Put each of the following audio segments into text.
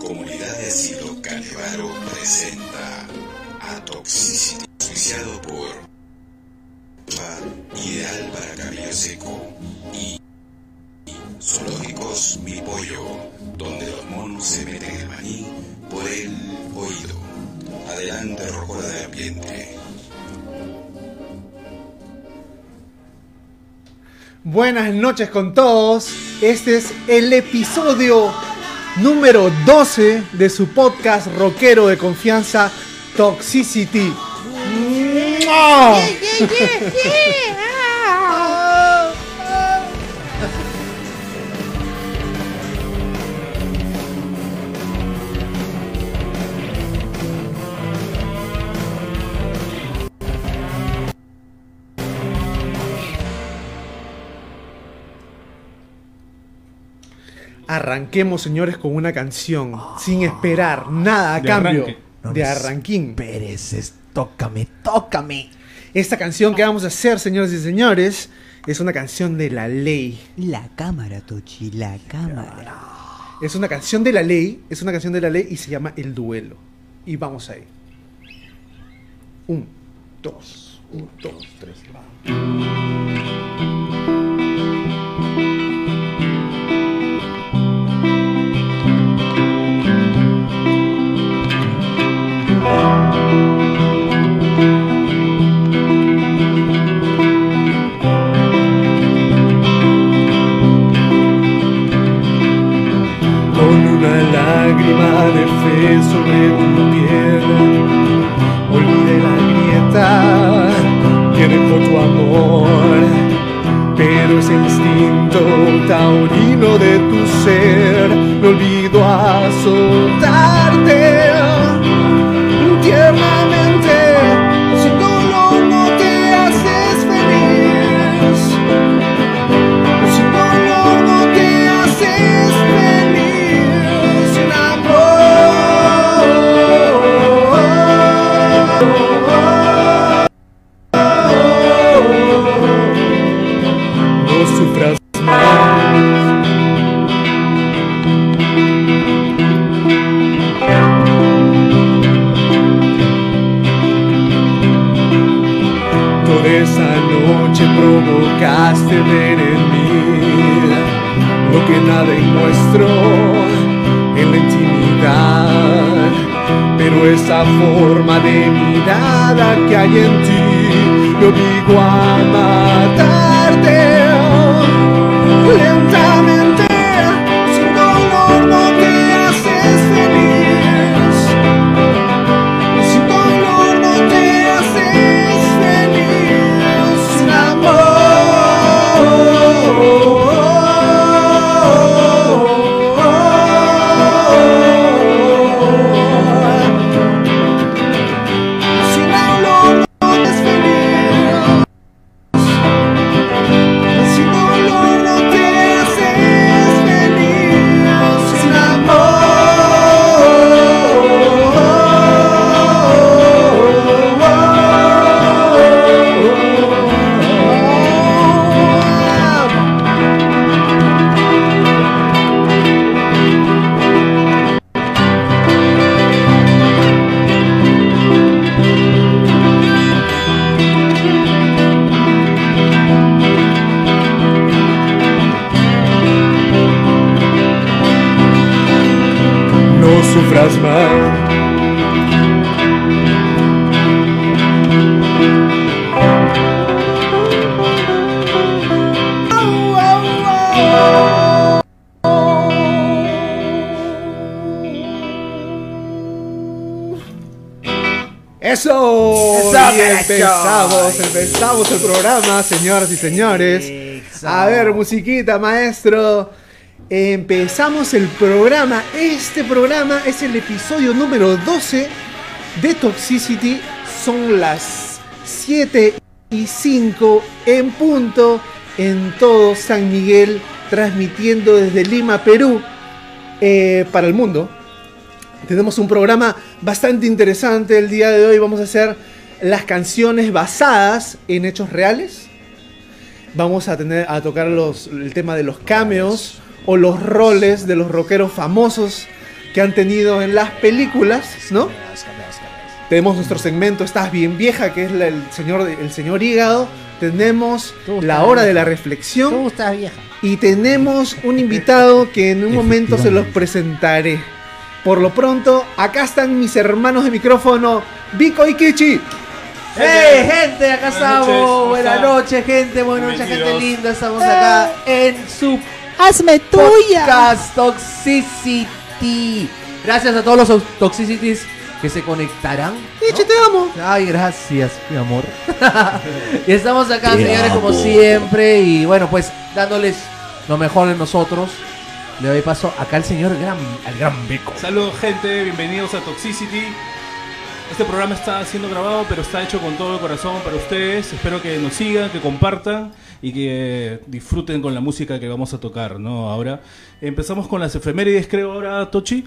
Comunidad de Asilo Canevaro presenta a Toxicity, auspiciado por Ideal para Cabello Seco y Zoológicos Mi Pollo, donde los monos se meten el maní por el oído. Adelante, rocola de ambiente. Buenas noches con todos. Este es el episodio número 12 de su podcast rockero de confianza Toxicity. Arranquemos, señores, con una canción sin esperar nada a De cambio arranque. No de arranquín. Pereces, tócame, tócame. Esta canción que vamos a hacer, señores y señores, es una canción de la ley. La cámara, Tochi, la cámara. Es una canción de la ley, es una canción de la ley y se llama El Duelo. Y vamos ahí. Un, dos, un, dos, tres, va. Programa, señoras y señores. A ver, musiquita, maestro. Empezamos el programa. Este programa es el episodio número 12 de Toxicity. Son las 7 y 5 en punto en todo San Miguel, transmitiendo desde Lima, Perú, eh, para el mundo. Tenemos un programa bastante interesante el día de hoy. Vamos a hacer las canciones basadas en hechos reales. Vamos a tener a tocar los, el tema de los cameos o los roles de los rockeros famosos que han tenido en las películas, ¿no? Tenemos nuestro segmento Estás bien vieja, que es la- el señor el señor hígado. Tenemos la hora de la reflexión. Tú estás vieja. Y tenemos un invitado que en un momento se los presentaré. Por lo pronto, acá están mis hermanos de micrófono, Vico y Kichi. ¡Hey, gente! Acá Buenas estamos. noches, ¿cómo Buenas noches, gente. Buenas noches, gente linda. Estamos acá en su Hazme tuya. podcast Toxicity. Gracias a todos los to- Toxicities que se conectarán. Kichi, te amo. Ay, gracias, mi amor. y estamos acá, señores, como siempre. Y bueno, pues dándoles lo mejor de nosotros. Le doy paso acá al señor gran, al gran Beco. Saludos gente, bienvenidos a Toxicity. Este programa está siendo grabado, pero está hecho con todo el corazón para ustedes. Espero que nos sigan, que compartan y que disfruten con la música que vamos a tocar, ¿no? Ahora empezamos con las efemérides, creo ahora, Tochi.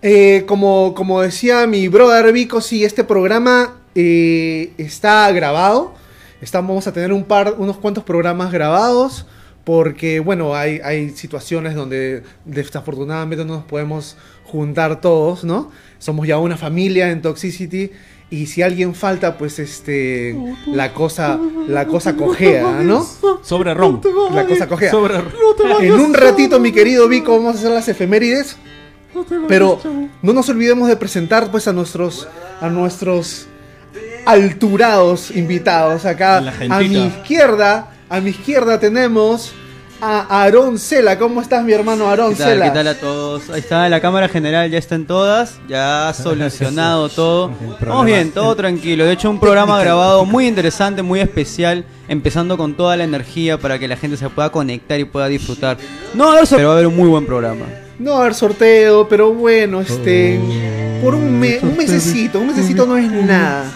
Eh, como, como decía mi brother Vico, sí, este programa eh, está grabado. Estamos, vamos a tener un par, unos cuantos programas grabados. Porque, bueno, hay, hay situaciones donde desafortunadamente no nos podemos juntar todos, ¿no? Somos ya una familia en Toxicity. Y si alguien falta, pues este. La cosa. La cosa cojea, ¿no? Sobre Ron. La cosa cojea. Sobre Ron. En un ratito, mi querido Vico, vamos a hacer las efemérides. Pero no nos olvidemos de presentar pues a nuestros a nuestros alturados invitados acá. La A mi izquierda, a mi izquierda tenemos a Aarón Cela. ¿Cómo estás, mi hermano Aarón ¿Qué tal, Cela? ¿Qué tal a todos? Ahí está, la cámara general ya están todas, ya ha solucionado todo. Vamos bien, todo tranquilo. De hecho, un programa grabado muy interesante, muy especial, empezando con toda la energía para que la gente se pueda conectar y pueda disfrutar. No pero va a haber un muy buen programa. No va a haber sorteo, pero bueno, este. Por un, me- un mesecito, un mesecito no es nada.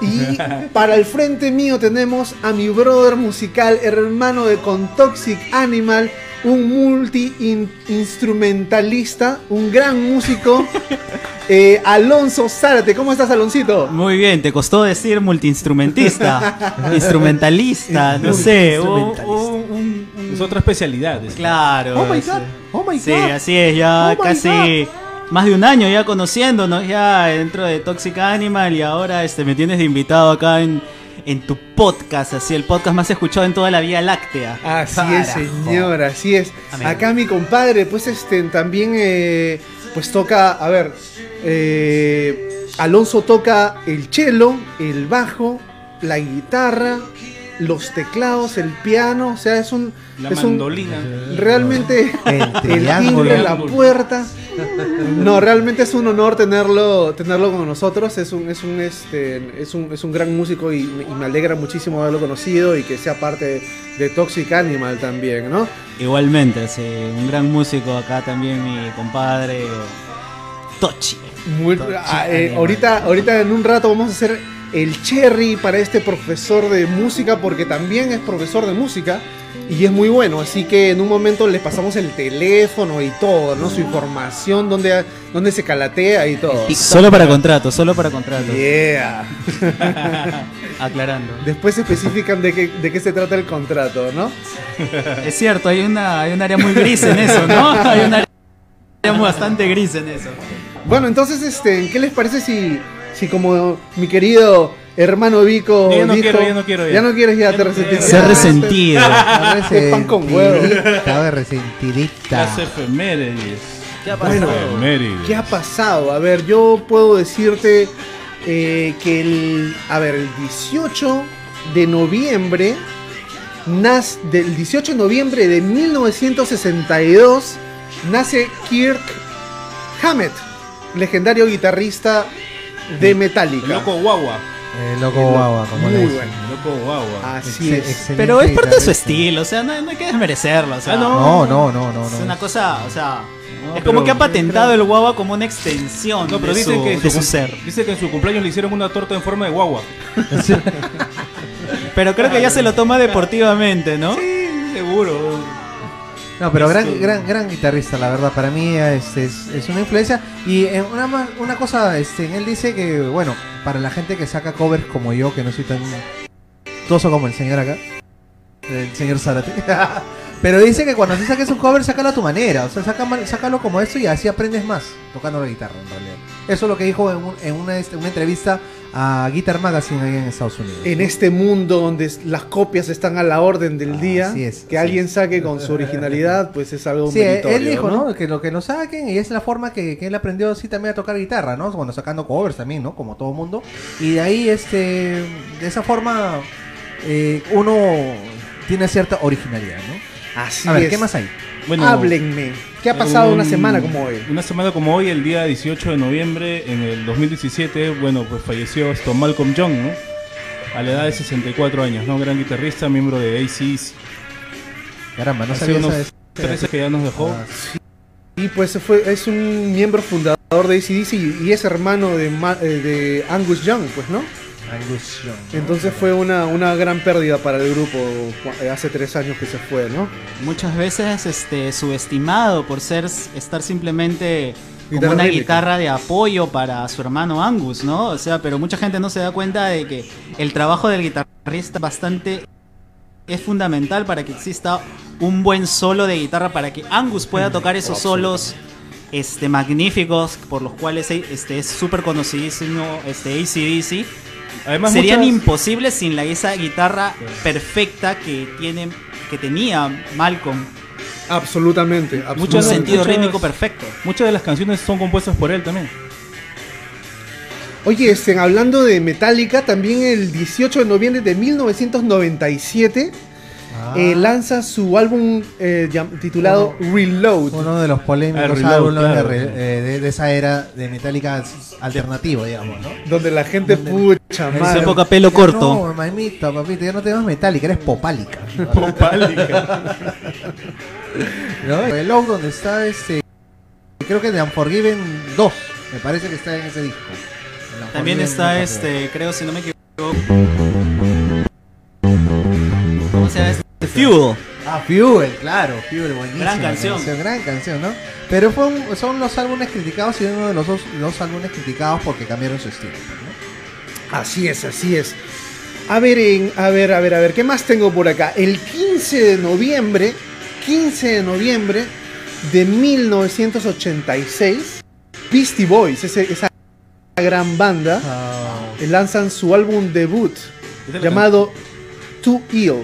Y para el frente mío tenemos a mi brother musical, hermano de Contoxic Animal, un multi-instrumentalista, un gran músico, eh, Alonso Zárate. ¿Cómo estás, Aloncito? Muy bien, te costó decir multiinstrumentista, instrumentalista, no sé, un- Es otra especialidad. es- claro. Oh my sí. god, oh my Sí, god. así es, ya Oh casi más de un año ya conociéndonos ya dentro de Toxic Animal y ahora este me tienes de invitado acá en, en tu podcast, así el podcast más escuchado en toda la Vía Láctea. Así es, Carajo. señor, así es. Amén. Acá mi compadre, pues este, también, eh, pues toca, a ver, eh, Alonso toca el cello, el bajo, la guitarra, los teclados, el piano, o sea, es un, La es un mandolina. realmente El el timbre, la puerta. No, realmente es un honor tenerlo, tenerlo con nosotros. Es un, es un, este, es un, es un gran músico y, me- y me alegra muchísimo haberlo conocido y que sea parte de Toxic Animal también, ¿no? Igualmente, así, un gran músico acá también mi compadre Tochi. Muy- ah, eh, ahorita, ahorita en un rato vamos a hacer el cherry para este profesor de música porque también es profesor de música y es muy bueno. Así que en un momento les pasamos el teléfono y todo, ¿no? Su información, donde, donde se calatea y todo. Solo para contratos, solo para contratos. Yeah. Aclarando. Después especifican de qué, de qué se trata el contrato, ¿no? Es cierto, hay una, hay un área muy gris en eso, ¿no? Hay un área bastante gris en eso. Bueno, entonces, este, ¿qué les parece si, si como mi querido hermano Vico Ya no dijo- quiero, ya no quiero, ya. ya no quieres, ya, Ya te no resentiste. Se ha resentido. Este pan con huevo. Estaba resentidita. Las efemérides. ¿Qué ha Bueno, pasado? Efemérides. ¿Qué ha pasado? A ver, yo puedo decirte eh, que el, a ver, el 18 de noviembre, nas, del 18 de noviembre de 1962, nace Kirk Hammett, legendario guitarrista de Metallica. Loco guagua. El loco guagua, como le Muy dicen. bueno. Loco guagua. Así Ex- es. excelente Pero es parte de su estilo, o sea, no, no hay que desmerecerlo. O sea, Ah, No, no, no, no. Es no. una cosa, o sea, No, es pero- como que ha patentado el guagua como una extensión No, pero de, dicen su, que, en de su, su ser. dice que en su cumpleaños le hicieron una torta en forma de guagua. Pero creo que ya se lo toma deportivamente, ¿no? Sí, seguro. No, pero gran, Este- gran, gran guitarrista, la verdad. Para mí es, es, es una influencia. Y eh, una, una cosa, este, él dice que, bueno, para la gente que saca covers como yo, que no soy tan toso como el señor acá, el señor Zárate. pero dice que cuando se saques un cover, sácalo a tu manera. O sea, saca, sácalo como esto y así aprendes más tocando la guitarra, en realidad. Eso es lo que dijo en, un- en una, este, una entrevista a Guitar Magazine ahí en Estados Unidos. En este mundo donde las copias están a la orden del día, Así es, que así alguien saque con su originalidad, pues es algo Sí, él meritorio, dijo, ¿no? ¿no? Que lo que lo saquen y es la forma que, que él aprendió así también a tocar guitarra, ¿no? Bueno, sacando covers también, ¿no? Como todo mundo. Y de ahí, este, de esa forma, eh, uno tiene cierta originalidad, ¿no? Así A ver, es. ¿qué más hay? Bueno, Háblenme. ¿Qué ha pasado una un- semana como hoy? Una semana como hoy, el día 18 de noviembre, en el 2017, bueno, pues falleció esto Malcolm Young, ¿no? A la edad de 64 años, ¿no? Gran guitarrista, miembro de ACs. Caramba, no Hace sabía unos esa- 13 que ya nos dejó. Ah, Y pues fue, es un miembro fundador de ACDC y, y es hermano de, eh, de Angus Young, pues, ¿no? Entonces fue una, una gran pérdida para el grupo eh, hace tres años que se fue, ¿no? Muchas veces este subestimado por ser estar simplemente como Guitarra una rítmica. guitarra de apoyo para su hermano Angus, ¿no? O sea, pero mucha gente no se da cuenta de que el trabajo del guitarrista bastante es fundamental para que exista un buen solo de guitarra para que Angus pueda tocar esos solos este magníficos por los cuales este es súper conocidísimo este ACDC Además, serían muchas- imposibles sin la esa guitarra perfecta que tiene que tenía Malcolm Absolutamente. absolutamente. sentido muchas- rítmico perfecto Muchas de las canciones son compuestas por él también. Oye, este, hablando de Metallica, también el 18 de noviembre de 1997 Ah, eh, lanza su álbum eh, titulado Reload. uno de los polémicos Ah, Reload, álbumes de claro. re- eh, de, de esa era de Metallica alternativo, digamos, ¿no? Donde la gente Donde- pucha en madre. época pelo Ya corto No, mamita, papito, ya no te llamas Metallica, eres Popálica. ¿No? El log donde está este. Creo que de Unforgiven 2. Me parece que está en ese disco. También está no este creo si no me equivoco Fuel Ah, Fuel, claro. Fuel, buenísima. Gran canción. Gran canción, ¿no? Pero fue un- son los álbumes criticados y uno de los dos, dos álbumes criticados porque cambiaron su estilo. ¿no? Así es, así es. A ver, en- a ver, a ver, a ver, ¿qué más tengo por acá? El 15 de noviembre, 15 de noviembre de 1986, Beastie Boys, ese- esa gran banda, eh, lanzan su álbum debut llamado Too Ill.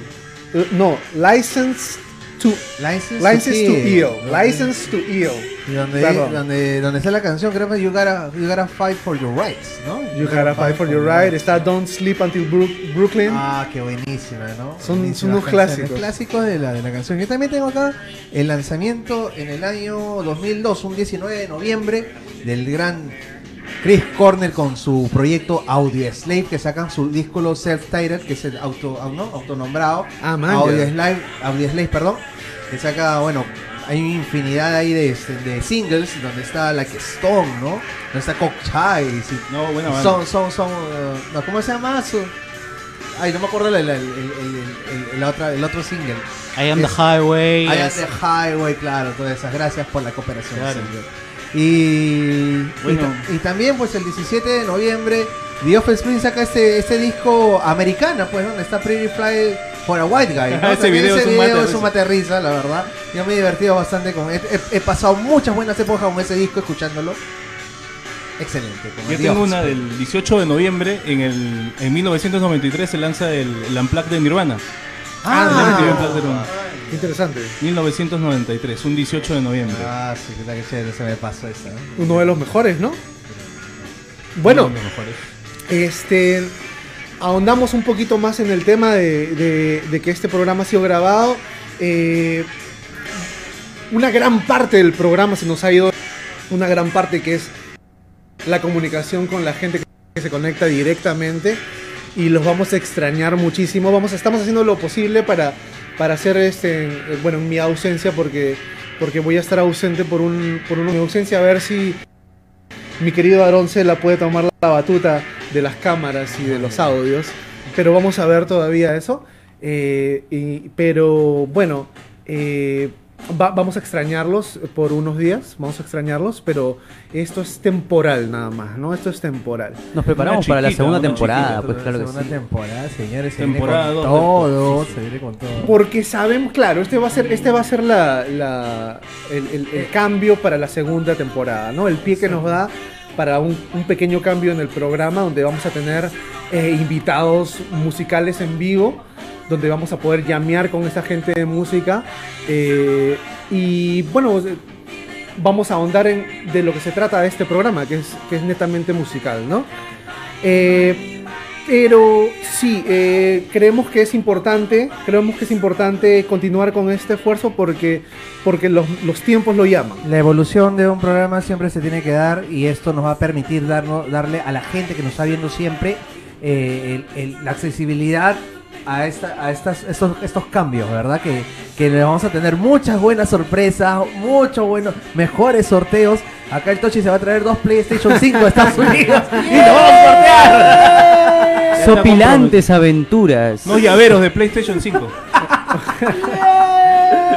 Eh, no, License to License, License to. Ill. ¿no? License to Ill. Y donde, donde, donde está la canción, creo que you gotta, you gotta fight for your rights, ¿no? You gotta fight for your right. Está Don't Sleep Until Brook- Brooklyn. Ah, qué buenísima, ¿no? Son- son unos clásicos. Clásicos de la, de la canción. Yo también tengo acá el lanzamiento en el año 2002, un 19 de noviembre, del gran Chris Cornell con su proyecto Audio Slave, que sacan su disco self-titled, que es el auto, au- ¿no? autonombrado. Ah, man, Audio ya. Slave, Audio Slave, perdón. Que saca, bueno, hay infinidad ahí de, de singles donde está Like Stone, ¿no? Donde está Cockchai. y- No, banda. son, son, son, no, ¿cómo se llama? Su- ay, no me acuerdo el, el, el, el, el- el- la otra- el otro single. I am the highway I am the Highway, claro, todas esas. Gracias por la cooperación. Claro. Y, Bueno. y, ta- y también, pues el 17 de noviembre, The Offspring saca este, este disco americana, pues, donde está Pretty Fly for a White Guy. ¿no? Ese video es un es risa. un mate risa, la verdad. Yo me he divertido bastante con. He, he- he pasado muchas buenas épocas con ese disco escuchándolo. Excelente. Yo tengo una del 18 de noviembre, en el en 1993 se lanza el, el Unplugged de Nirvana. Ah, ah, Nirvana. Interesante. 1993, un 18 de noviembre. Ah, sí, que tal que chévere, se me pasó esa. ¿no? Uno de los mejores, ¿no? Bueno, Uno de los mejores. este ahondamos un poquito más en el tema de, de- de que este programa ha sido grabado. Eh, una gran parte del programa se nos ha ido, una gran parte que es la comunicación con la gente que que se conecta directamente y los vamos a extrañar muchísimo. Vamos, estamos haciendo lo posible para, para hacer este, eh, bueno, en mi ausencia porque, porque voy a estar ausente por un, por una ausencia a ver si mi querido Aarón se la puede tomar la batuta de las cámaras y de los audios, pero vamos a ver todavía eso. Eh, pero bueno, eh, va- vamos a extrañarlos por unos días, vamos a extrañarlos, pero esto es temporal nada más, ¿no? Esto es temporal. Nos preparamos Una para la chiquita, segunda temporada, chiquita, pues claro que segunda sí. temporada, señores. Se Temporada viene con dos, todo, sí, sí. se viene con todo. Porque sabemos, claro, este va a ser, este va a ser la, la- el, el- el cambio para la segunda temporada, ¿no? El pie que nos da para un, un pequeño cambio en el programa donde vamos a tener eh, invitados musicales en vivo, donde vamos a poder llamear con esta gente de música. eh, y bueno, eh, vamos a ahondar en de lo que se trata de este programa, que es, que es netamente musical, ¿no? Eh, pero sí, creemos que es importante, creemos que es importante continuar con este esfuerzo porque, porque los, los tiempos lo llaman. La evolución de un programa siempre se tiene que dar y esto nos va a permitir darle a la gente que nos está viendo siempre la accesibilidad a, esta, a estas, estos, estos cambios, ¿verdad? Que, que le vamos a tener muchas buenas sorpresas, muchos buenos, mejores sorteos. Acá el Tochi se va a traer dos PlayStation 5 de Estados Unidos y lo vamos a sortear. Sopilantes aventuras. No llaveros de PlayStation 5.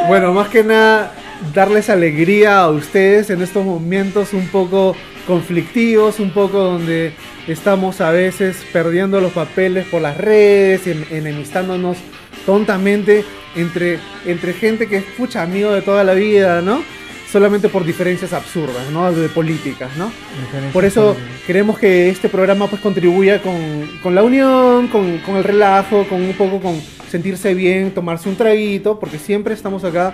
Bueno, más que nada, darles alegría a ustedes en estos momentos un poco conflictivos, un poco donde estamos a veces perdiendo los papeles por las redes, en- enemistándonos tontamente entre, entre gente que es pucha amigo de toda la vida, ¿no? Solamente por diferencias absurdas, ¿no? De políticas, ¿no? Por eso queremos que este programa pues contribuya con, con la unión, con, con el relajo, con un poco con sentirse bien, tomarse un traguito, porque siempre estamos acá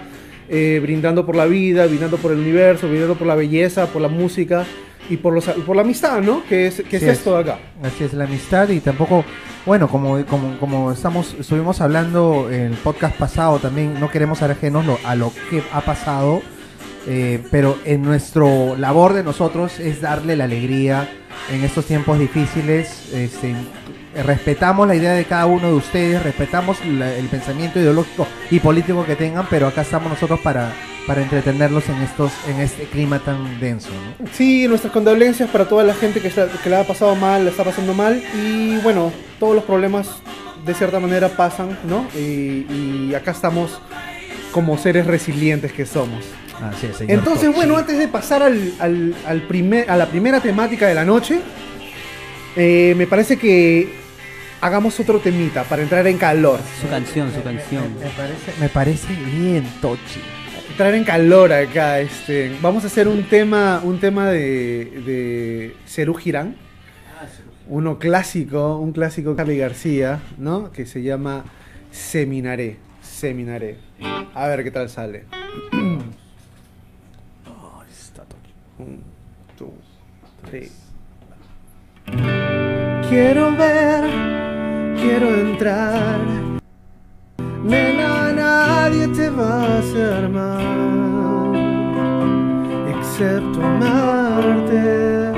eh, brindando por la vida, brindando por el universo, brindando por la belleza, por la música y por, los, por la amistad, ¿no? Que es, que es esto de acá. Así es la amistad y tampoco, bueno, como, como, como estamos, estuvimos hablando en el podcast pasado, también no queremos ser ajenos a lo que ha pasado, eh, pero en nuestro labor de nosotros es darle la alegría en estos tiempos difíciles. Este, respetamos la idea de cada uno de ustedes, respetamos la- el pensamiento ideológico y político que tengan, pero acá estamos nosotros para, para entretenerlos en estos, en este clima tan denso. ¿no? Sí, nuestras condolencias para toda la gente que, está, que la ha pasado mal, la está pasando mal. Y bueno, todos los problemas de cierta manera pasan, ¿no? Y, y acá estamos como seres resilientes que somos. Así es, señor Entonces, Tochi. bueno, antes de pasar al, al- al primer, a la primera temática de la noche, eh, me parece que hagamos otro temita para entrar en calor. Su canción, su canción. Me parece, me parece bien, Tochi. Entrar en calor acá. Este, vamos a hacer un tema, un tema de, de Cerú Girán. Uno clásico, un clásico de Carly García, ¿no? Que se llama Seminaré. Seminaré. A ver qué tal sale. Un, dos, tres. Quiero ver, quiero entrar. Nena, nadie te va a hacer mal, excepto amarte.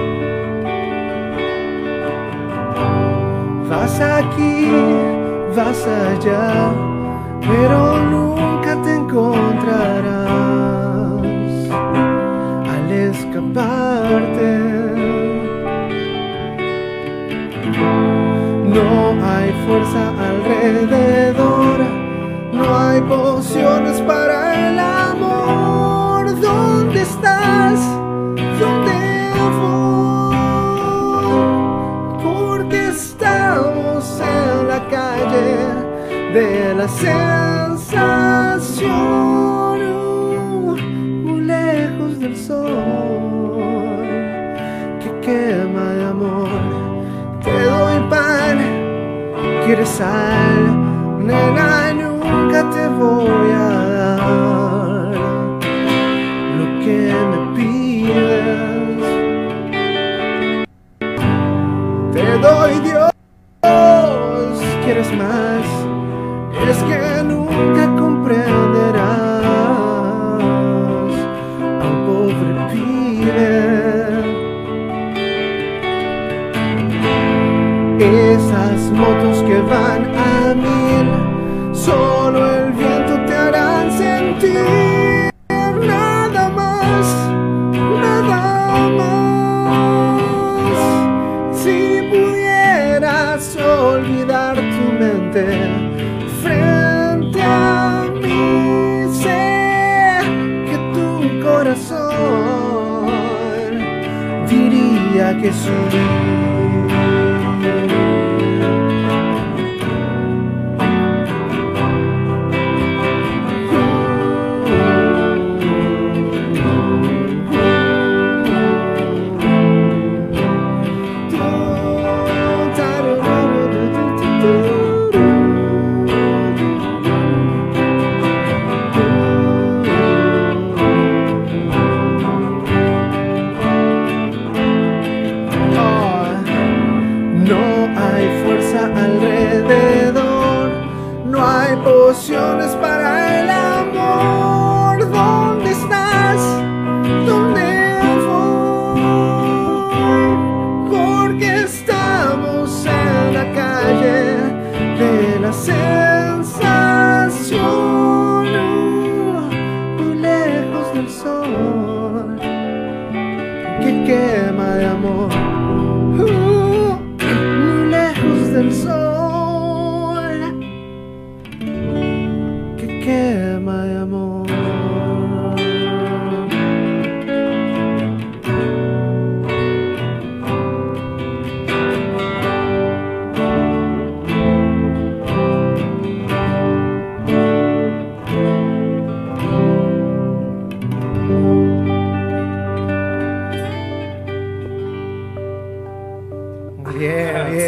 Vas aquí, vas allá, pero nunca te encontrarás al escaparte. No hay fuerza alrededor, no hay pociones para el amor. ¿Dónde estás? ¿Dónde voy? Porque estamos en la calle de la sensación, sal, nena, nunca te voy a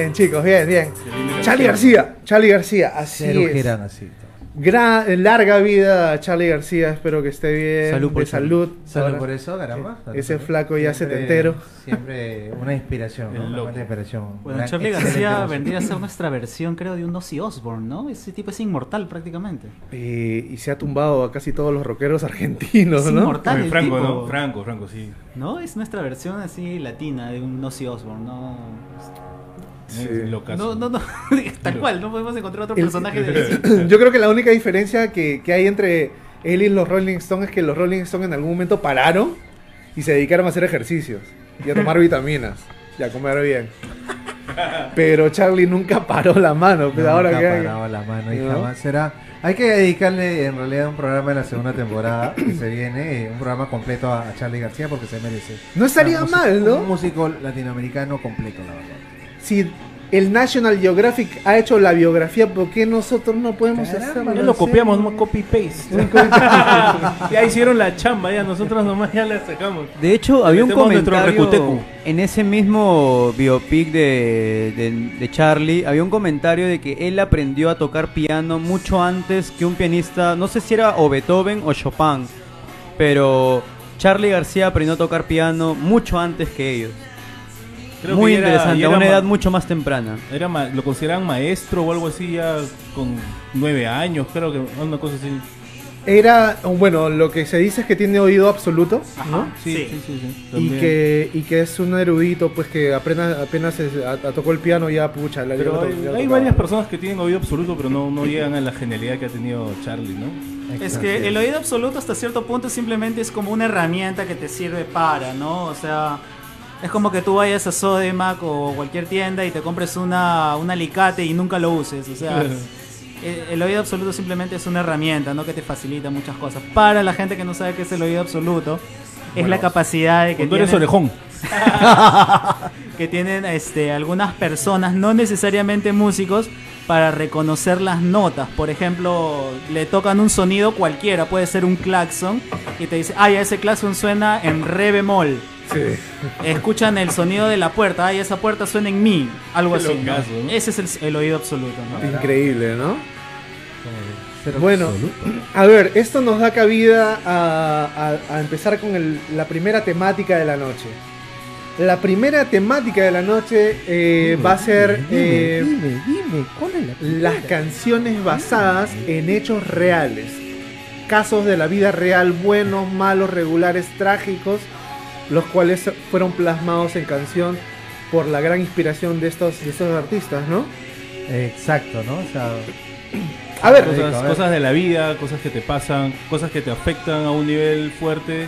Bien, chicos, bien, bien. Charlie García, Charlie García, así es. Así. Gran, larga vida a Charlie García, espero que esté bien. Salud por de salud. Salud Ahora, por eso, caramba. Salud Ese flaco ya Siempre- setentero. Siempre una inspiración, ¿no? Una inspiración. Bueno, Charlie García vendría a ser nuestra versión, creo, de un Ozzy Osbourne, ¿no? Ese tipo es inmortal prácticamente. Eh, y se ha tumbado a casi todos los rockeros argentinos, Es ¿no? inmortal. el Franco, tipo. ¿no? Franco, Franco, sí. No, es nuestra versión así latina de un Ozzy Osbourne, no. Sí. No, no, no. Tal cual, no podemos encontrar otro El- personaje de Yo creo que la única diferencia que, que hay entre él y los Rolling Stones es que los Rolling Stones en algún momento pararon y se dedicaron a hacer ejercicios y a tomar vitaminas y a comer bien. Pero Charlie nunca paró la mano. Pues No, ahora nunca que ha hay- la mano y ¿No? jamás será. Hay que dedicarle en realidad un programa en la segunda temporada que se viene, eh, un programa completo a, a Charlie García porque se merece. No estaría música- mal, ¿no? Un músico latinoamericano completo, la verdad. Si el National Geographic ha hecho la biografía, ¿por qué nosotros no podemos Caramba, hacerlo? Ya lo copiamos, no copy-paste. ya hicieron la chamba, ya nosotros nomás ya la sacamos. De hecho, había un comentario en ese mismo biopic de, de- de Charlie, había un comentario de que él aprendió a tocar piano mucho antes que un pianista, no sé si era o Beethoven o Chopin, pero Charlie García aprendió a tocar piano mucho antes que ellos. Creo Muy que era- interesante, y a era una ma- edad mucho más temprana. Era ma- lo consideraban maestro o algo así ya con nueve años, creo que una cosa así. Era, bueno, lo que se dice es que tiene oído absoluto, ¿no? Sí, Sí. sí, sí. sí, Y también. que, y que es un erudito, pues que apenas, apenas se- a- a- tocó el piano ya, pucha. La Pero ya lo to- hay, ya lo hay tocaba. varias personas que tienen oído absoluto, pero no, no llegan a la genialidad que ha tenido Charlie, ¿no? Es que el oído absoluto hasta cierto punto simplemente es como una herramienta que te sirve para, ¿no? O sea, es como que tú vayas a Sodimac o cualquier tienda y te compres una, un alicate y nunca lo uses. O sea, el, el oído absoluto simplemente es una herramienta, ¿no? Que te facilita muchas cosas. Para la gente que no sabe qué es el oído absoluto, es la capacidad de que Cuando eres orejón. que tienen este, algunas personas, no necesariamente músicos, para reconocer las notas. Por ejemplo, le tocan un sonido cualquiera, puede ser un claxon, y te dice, ay, ese claxon suena en re bemol. Sí. Escuchan el sonido de la puerta, ay, esa puerta suena en mi, algo así. ¿no? Ese es el, el oído absoluto. ¿no? Increíble, ¿no? Bueno, absoluto. a ver, esto nos da cabida a, a- a empezar con el- la primera temática de la noche. La primera temática de la noche eh, va a ser eh, Dime, dime, ¿cuál es la primera? las canciones basadas en hechos reales. Casos de la vida real, buenos, malos, regulares, trágicos, los cuales fueron plasmados en canción por la gran inspiración de estos, de estos artistas, ¿no? Exacto, ¿no? O sea, A ver, Cosas, Rico, a ver. cosas de la vida, cosas que te pasan, cosas que te afectan a un nivel fuerte.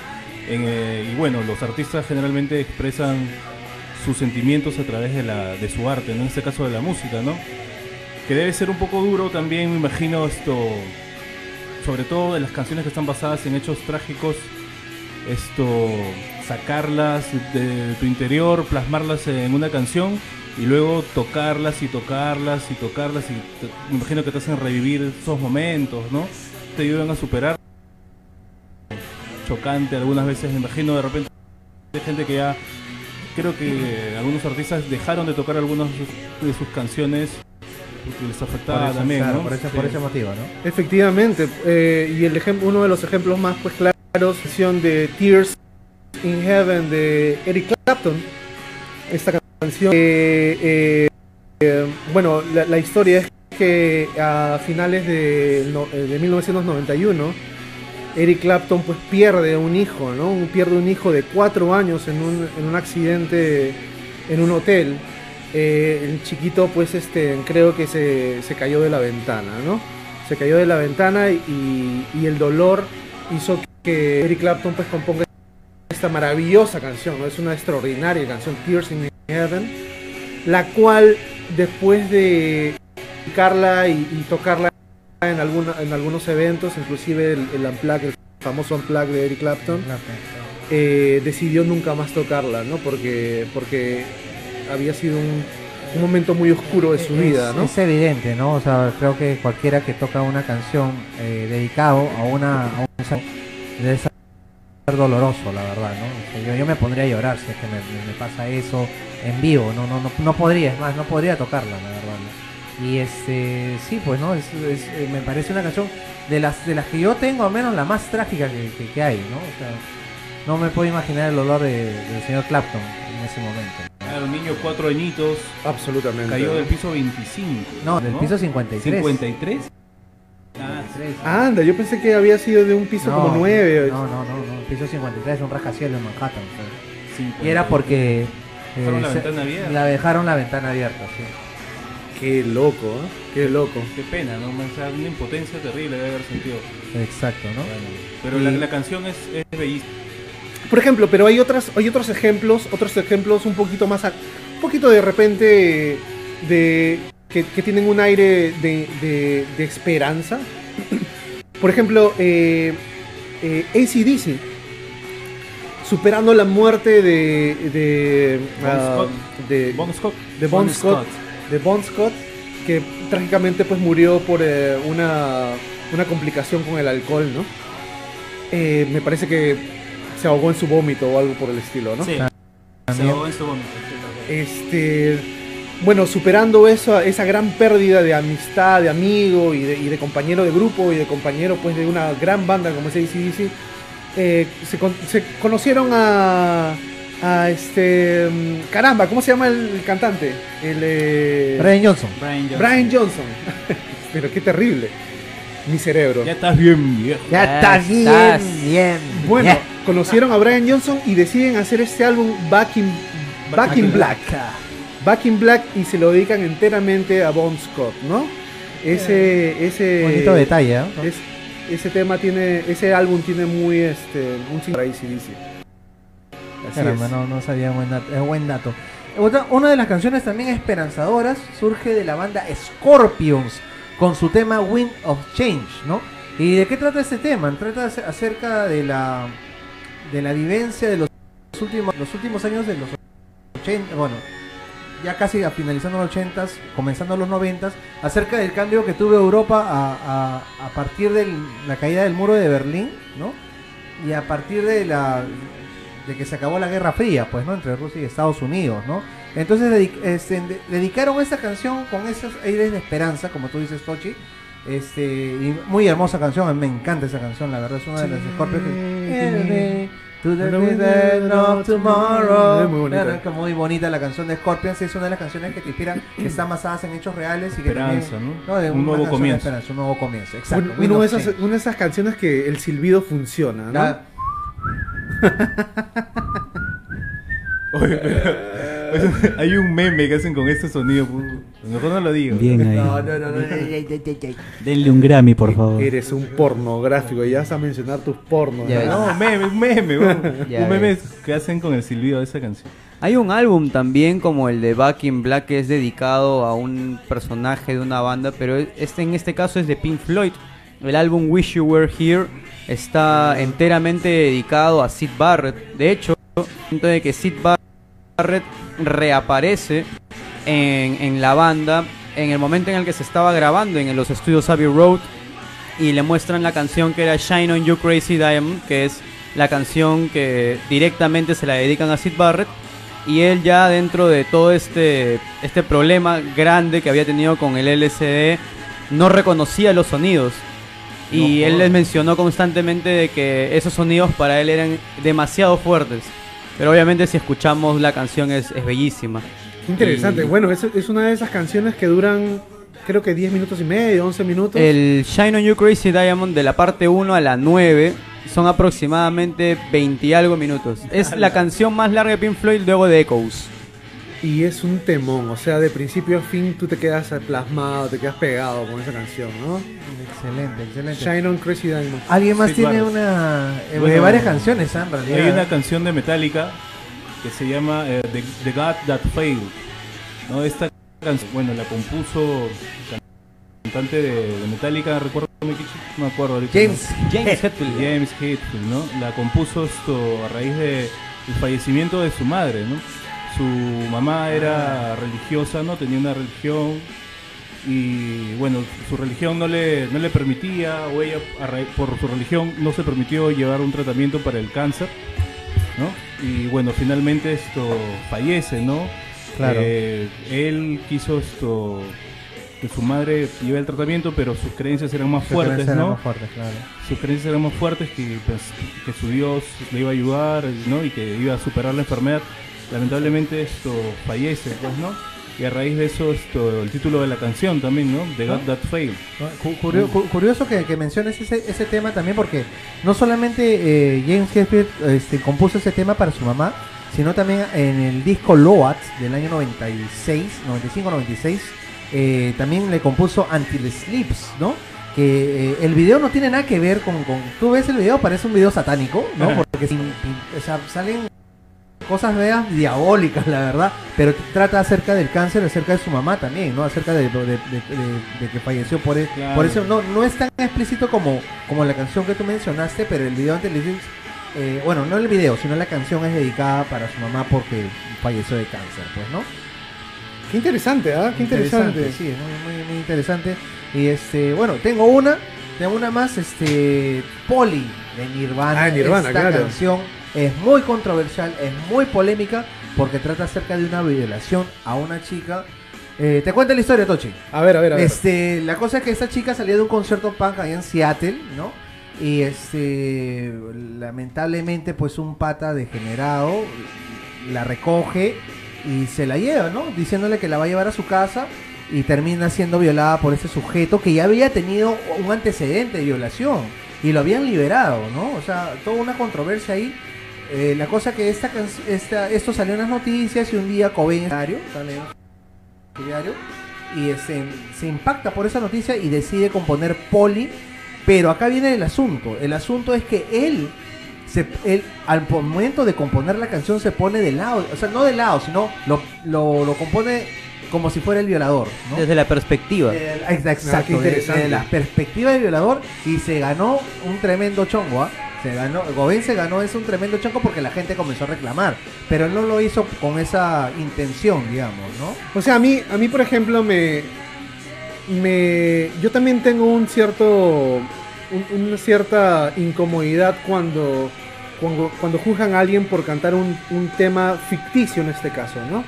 en, eh, y bueno, los artistas generalmente expresan sus sentimientos a través de, la, de su arte, ¿no? en este caso de la música, ¿no? Que debe ser un poco duro también, me imagino, esto, sobre todo de las canciones que están basadas en hechos trágicos, esto, sacarlas de tu interior, plasmarlas en una canción y luego tocarlas y tocarlas y tocarlas y te- me imagino que te hacen revivir esos momentos, ¿no? Te ayudan a superar. Chocante algunas veces, me imagino de repente hay gente que ya creo que algunos artistas dejaron de tocar algunas de sus- canciones porque les por afectaba eso, también, claro, ¿no? por, ese, por Sí. ese motivo, ¿no? Efectivamente, eh, y el ejem- uno de los ejemplos más pues claros canción de Tears in Heaven de Eric Clapton. Esta canción, eh, eh, eh, bueno, la, la historia es que a finales de, eh, de 1991 Eric Clapton pues pierde un hijo, ¿no? Pierde un hijo de cuatro años en un, en un accidente en un hotel. Eh, el chiquito pues este creo que se, se cayó de la ventana, ¿no? Se cayó de la ventana y, y el dolor hizo que Eric Clapton pues componga esta maravillosa canción, ¿no? Es una extraordinaria canción, Tears in Heaven, la cual después de tocarla y, y tocarla en, alguna, en algunos eventos, inclusive el, el Unplugged, el famoso Unplugged de Eric Clapton, eh, decidió nunca más tocarla, ¿no? Porque, porque había sido un, un momento muy oscuro de su Es- vida, ¿no? Es evidente, ¿no? O sea, creo que cualquiera que toca una canción eh, dedicado a una a un debe ser doloroso, la verdad, ¿no? O sea, yo, yo me pondría a llorar si es que me, me- pasa eso en vivo, no, no, no, no podría, es más, no podría tocarla, la verdad. ¿no? Y este, sí, pues, ¿no? Es, es- eh, me parece una canción de las de las que yo tengo, al menos la más trágica que, que- que hay, ¿no? O sea, no me puedo imaginar el dolor de- del señor Clapton en ese momento. Claro, un niño cuatro añitos Absolutamente. cayó ¿no? del piso 25. No, del piso 53. 53. Ah, Tres. Anda, yo pensé que había sido de un piso como nueve. No, no, no, no, piso 53 es un rascacielos en Manhattan. o sea. 53. Y era porque Dejaron la se- ventana abierta. la dejaron la ventana abierta, sí. Qué loco, ¿eh? Qué loco. Qué pena, ¿no? O sea, una impotencia terrible debe haber sentido. Exacto, ¿no? Bueno, pero la, la canción es, es bellísima. Por ejemplo, pero hay otras, hay otros ejemplos, otros ejemplos un poquito más, a- un poquito de repente de que, que tienen un aire de, de- de esperanza. Por ejemplo, eh, eh, ACDC, superando la muerte de de Bon ah, Scott. de, Bon Scott. de Bon Bon Scott, de Bon Scott, que trágicamente pues murió por eh, una, una complicación con el alcohol, ¿no? Eh, me parece que se ahogó en su vómito o algo por el estilo, ¿no? Sí, se ahogó en su vómito. Este, bueno, superando eso, esa gran pérdida de amistad, de amigo y de, y de compañero de grupo y de compañero pues de una gran banda como es ACDC, eh, se, con- se conocieron a, a este, mm, caramba, ¿cómo se llama el, el cantante? El, eh, Brian Johnson. Brian Johnson. Brian Johnson. Pero qué terrible. Mi cerebro. Ya estás bien viejo. Ya estás bien, estás. bien. Bueno, conocieron a Brian Johnson y deciden hacer este álbum Back in, Back in Black. Back in Black y se lo dedican enteramente a Bon Scott, ¿no? Ese, ese Bonito detalle, ¿eh? es- ese tema tiene, ese álbum tiene muy, este, un para ACDC. Así Caramba, es. no, no sabía buen dato. Es buen dato. Otra- una de las canciones también esperanzadoras surge de la banda Scorpions con su tema Wind of Change, ¿no? ¿Y de qué trata este tema? Trata ac- acerca de la de la vivencia de los últimos los últimos años de los 80, bueno, ya casi a finalizando los 80s, comenzando los 90s, acerca del cambio que tuvo Europa a, a- a partir de la caída del muro de Berlín, ¿no? Y a partir de la de que se acabó la Guerra Fría, pues, ¿no? Entre Rusia y Estados Unidos, ¿no? Entonces este, de- dedicaron esta canción con esos aires de esperanza, como tú dices, Tochi. Este, y muy hermosa canción, me encanta esa canción, la verdad es una de las Scorpions que... To the of tomorrow. Es muy bonita. Que muy bonita la canción de Scorpions, es una de las canciones que te inspiran, que están basadas en hechos reales y que Esperanza, también- ¿no? de Un nuevo comienzo. un nuevo comienzo, exacto. Un- Wind uno de of esas, Change. una de esas canciones que el silbido funciona, ¿no? La- Oye, pero- Hay un meme que hacen con este sonido. Mejor no lo digo. Bien ahí. No, no, no, no. Denle un Grammy, por favor. Eres un pornográfico, ya vas a mencionar tus pornos. Ya ¿no? No, meme, un meme. un meme que hacen con el silbido de esa canción. Hay un álbum también como el de Back in Black que es dedicado a un personaje de una banda, pero este en este caso es de Pink Floyd. El álbum Wish You Were Here está enteramente dedicado a Sid Barrett. De hecho, de que Sid Barrett reaparece en, en la banda en el momento en el que se estaba grabando en los estudios Abbey Road y le muestran la canción que era Shine on You Crazy Diamond, que es la canción que directamente se la dedican a Sid Barrett. Y él ya dentro de todo este, este problema grande que había tenido con el LCD, no reconocía los sonidos. Y él les mencionó constantemente de que esos sonidos para él eran demasiado fuertes. Pero obviamente si escuchamos la canción es, es bellísima. Interesante. Y- Bueno, es, es una de esas canciones que duran, creo que 10 minutos y medio, 11 minutos. El Shine on You Crazy Diamond de la parte 1 a la 9 son aproximadamente 20 y algo minutos. Es la canción más larga de Pink Floyd luego de Echoes. Y es un temón, o sea, de principio a fin tú te quedas plasmado, te quedas pegado con esa canción, ¿no? Excelente, excelente. Shine on Crazy Diamond. Alguien más Sí, tiene claro. una. eh, Bueno, varias canciones, ¿ah? en realidad. Hay una canción de Metallica que se llama eh, The, The God That Failed. ¿no? Esta canción, bueno, la compuso el cantante de, de Metallica, recuerdo, no me acuerdo ahorita. James. James Hetfield. James Hetfield, ¿no? La compuso esto a raíz de el fallecimiento de su madre, ¿no? Su mamá era religiosa, ¿no? Tenía una religión y bueno, su religión no le, no le permitía, o ella por su religión no se permitió llevar un tratamiento para el cáncer, ¿no? Y bueno, finalmente esto fallece, ¿no? Claro. Eh, él quiso esto que su madre lleve el tratamiento, pero sus creencias eran más Sus fuertes, creencias eran ¿no? más fuertes, claro. sus creencias eran más fuertes que, pues, que su Dios le iba a ayudar ¿no? y que iba a superar la enfermedad. Lamentablemente esto fallece, pues, ¿no? Y a raíz de eso, esto, el título de la canción también, ¿no? The God That Failed. Cu- curio- cu- curioso que, que menciones ese, ese tema también porque no solamente eh, James Hetfield este, compuso ese tema para su mamá, sino también en el disco Loat del año 96, 95-96, eh, también le compuso Until Sleeps, ¿no? Que eh, el video no tiene nada que ver con, con- Tú ves el video, parece un video satánico, ¿no? Porque sin- sin- o sea, salen cosas medias diabólicas, la verdad, pero trata acerca del cáncer, acerca de su mamá también, ¿no? Acerca de, de- de- de- de que falleció por, e- Claro. por eso. No, no es tan explícito como, como la canción que tú mencionaste, pero el video antes eh, bueno, no el video, sino la canción es dedicada para su mamá porque falleció de cáncer, pues, ¿no? Qué interesante, ¿ah? Qué interesante. Sí, es muy, muy, muy interesante. Y este, bueno, tengo una, tengo una más, este, Polly de Nirvana. Ah, Nirvana, Esta claro. canción es muy controversial, es muy polémica porque trata acerca de una violación a una chica. Eh, te cuento la historia, Tochi. A ver, a ver, a ver. Este, la cosa es que esta chica salía de un concierto punk allá en Seattle, ¿no? Y este, lamentablemente, pues un pata degenerado la recoge y se la lleva, ¿no? Diciéndole que la va a llevar a su casa y termina siendo violada por ese sujeto que ya había tenido un antecedente de violación y lo habían liberado, ¿no? O sea, toda una controversia ahí. Eh, la cosa que esta, esta esto salió en las noticias y un día Cobain sale en diario y se, se impacta por esa noticia y decide componer Poli. Pero acá viene el asunto. El asunto es que él, se, él al momento de componer la canción se pone de lado. O sea, no de lado, sino lo, lo, lo compone como si fuera el violador. ¿no? Desde la perspectiva. Eh, Ah, Exacto, qué de- interesante. de la perspectiva del violador y se ganó un tremendo chongo, ¿ah? Se ganó, Gobén se ganó ese un tremendo chongo porque la gente comenzó a reclamar, pero él no lo hizo con esa intención, digamos, ¿no? O sea, a mí, a mí por ejemplo, me, me, yo también tengo un cierto, un- una cierta incomodidad cuando, cuando, cuando juzgan a alguien por cantar un, un tema ficticio en este caso, ¿no?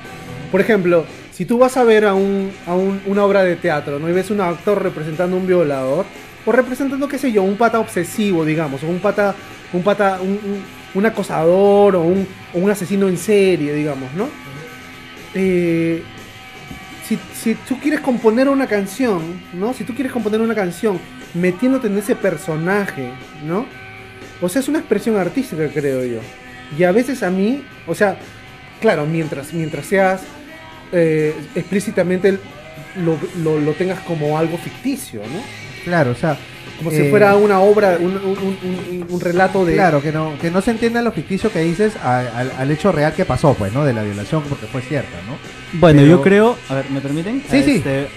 Por ejemplo, si tú vas a ver a, un, a un- una obra de teatro, ¿no? Y ves un actor representando a un violador, o representando, qué sé yo, un pata obsesivo, digamos, o un pata, un pata, un, un- acosador, o un, un asesino en serie, digamos, ¿no? Eh, si, si tú quieres componer una canción, ¿no? Si tú quieres componer una canción metiéndote en ese personaje, ¿no? O sea, es una expresión artística, creo yo. Y a veces a mí, o sea, claro, mientras, mientras seas eh, explícitamente lo, lo- lo tengas como algo ficticio, ¿no? Claro, o sea. Como eh, si fuera una obra, un, un- un- relato de... Claro, que no, que no se entienda lo ficticio que dices a- al, al hecho real que pasó, pues, ¿no? De la violación, porque fue cierta, ¿no? Bueno, Pero- yo creo, a ver, ¿me permiten? Sí, sí. Este,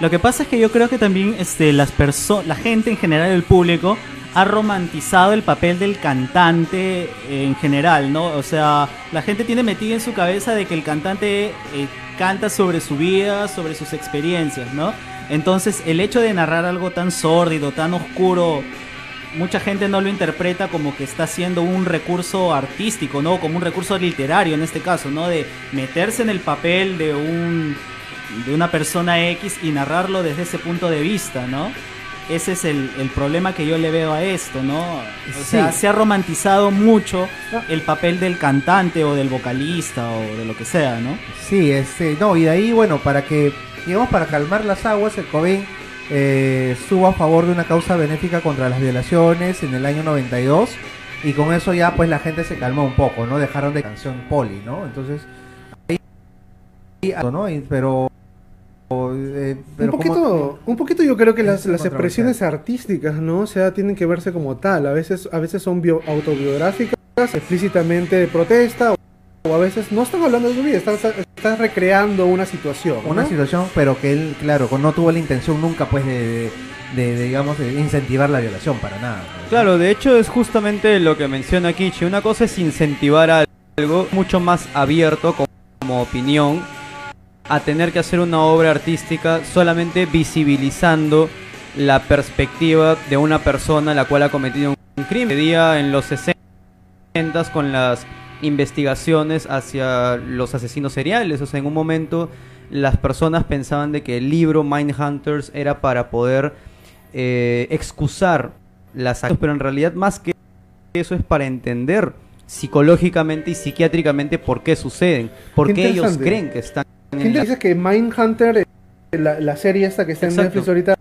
Lo que pasa es que yo creo que también este, las personas, la gente en general, el público, ha romantizado el papel del cantante en general, ¿no? O sea, la gente tiene metida en su cabeza de que el cantante eh, canta sobre su vida, sobre sus experiencias, ¿no? Entonces, el hecho de narrar algo tan sórdido, tan oscuro, mucha gente no lo interpreta como que está haciendo un recurso artístico, ¿no? Como un recurso literario en este caso, ¿no? De meterse en el papel de un de una persona X y narrarlo desde ese punto de vista, ¿no? Ese es el, el problema que yo le veo a esto, ¿no? O sea, Sí. se ha romantizado mucho el papel del cantante o del vocalista o de lo que sea, ¿no? Sí, este, no, y de ahí, bueno, para que, digamos, para calmar las aguas, el COBEN eh, estuvo a favor de una causa benéfica contra las violaciones en el año 92 y con eso ya pues la gente se calmó un poco, ¿no? Dejaron de canción poli, ¿no? Entonces, ahí, ¿no? Y- pero, eh, Un como- poquito, un poquito yo creo que las, expresiones artísticas, ¿no? O sea, tienen que verse como tal. A veces, a veces son bio- autobiográficas, explícitamente de protesta, o, o a veces no están hablando de su vida, están, están recreando una situación. ¿no? una situación, pero que él, claro, no tuvo la intención nunca, pues, de, de- de, digamos, de incentivar la violación para nada. ¿no? Claro, de hecho es justamente lo que menciona Kichi. Una cosa es incentivar algo mucho más abierto como, como opinión a tener que hacer una obra artística solamente visibilizando la perspectiva de una persona la cual ha cometido un crimen. Día en los 60 con las investigaciones hacia los asesinos seriales. O sea, en un momento las personas pensaban de que el libro Mindhunters era para poder eh, excusar las acciones, pero en realidad más que eso es para entender psicológicamente y psiquiátricamente por qué suceden, por Qué ellos creen que están ¿Quién en te la... dice que Mindhunter, eh, la, la serie esta que está en Exacto. Netflix ahorita,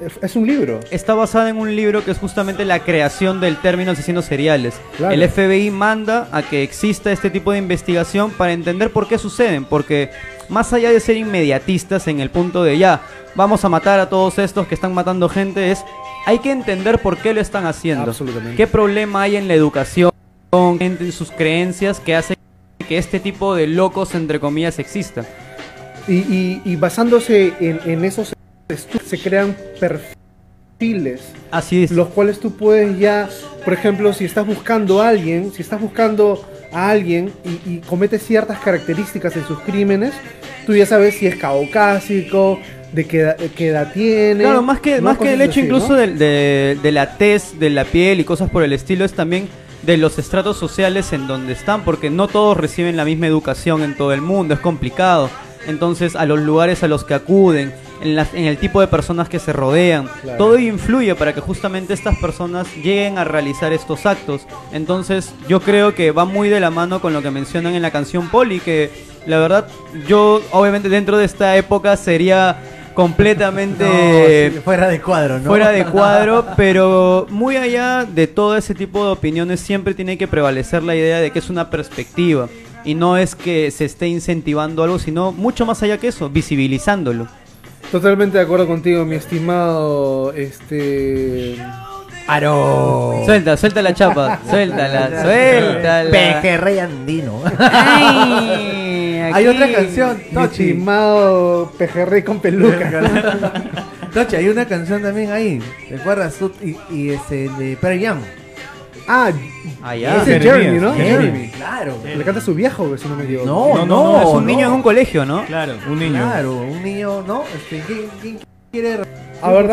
eh, es un libro? Está basada en un libro que es justamente la creación del término asesinos seriales. Claro. El FBI manda a que exista este tipo de investigación para entender por qué suceden, porque más allá de ser inmediatistas en el punto de ya, vamos a matar a todos estos que están matando gente, es hay que entender por qué lo están haciendo. Absolutamente. ¿Qué problema hay en la educación, en sus creencias que hace que este tipo de locos, entre comillas, exista? Y, y- y basándose en, en esos estudios se crean perfiles, Así es. los cuales tú puedes ya, por ejemplo, si estás buscando a alguien, si estás buscando a alguien y, y comete ciertas características en sus crímenes, tú ya sabes si es caucásico, de qué, edad- qué edad tiene. Claro, más que, ¿no? más que el hecho así, incluso de, de la tez, de la piel y cosas por el estilo, es también de los estratos sociales en donde están, porque no todos reciben la misma educación en todo el mundo, es complicado. Entonces, a los lugares a los que acuden, en, las- en el tipo de personas que se rodean, Claro. todo influye para que justamente estas personas lleguen a realizar estos actos. Entonces, yo creo que va muy de la mano con lo que mencionan en la canción Poli, que la verdad, yo obviamente dentro de esta época sería completamente No, sí, fuera de cuadro, ¿no? fuera de cuadro, pero muy allá de todo ese tipo de opiniones siempre tiene que prevalecer la idea de que es una perspectiva y no es que se esté incentivando algo, sino mucho más allá que eso, visibilizándolo. Totalmente de acuerdo contigo, mi estimado. Este. ¡Aro! Suelta, suelta la chapa, suéltala, suéltala. Pejerrey andino. Ay, Hay otra canción, Tochi. estimado pejerrey con peluca. Tochi, hay una canción también ahí. ¿Te acuerdas? Tú- Y, y ese de Pearl Jam. ah, Allá. ese es Jeremy, ¿no? Jeremy, claro. Le canta a su viejo, si no me equivoco. No, No, no, no, es un no. niño en un colegio, ¿no? Claro. Un niño. Claro, un niño, ¿no? Este, ¿quién, quién quiere? A ver,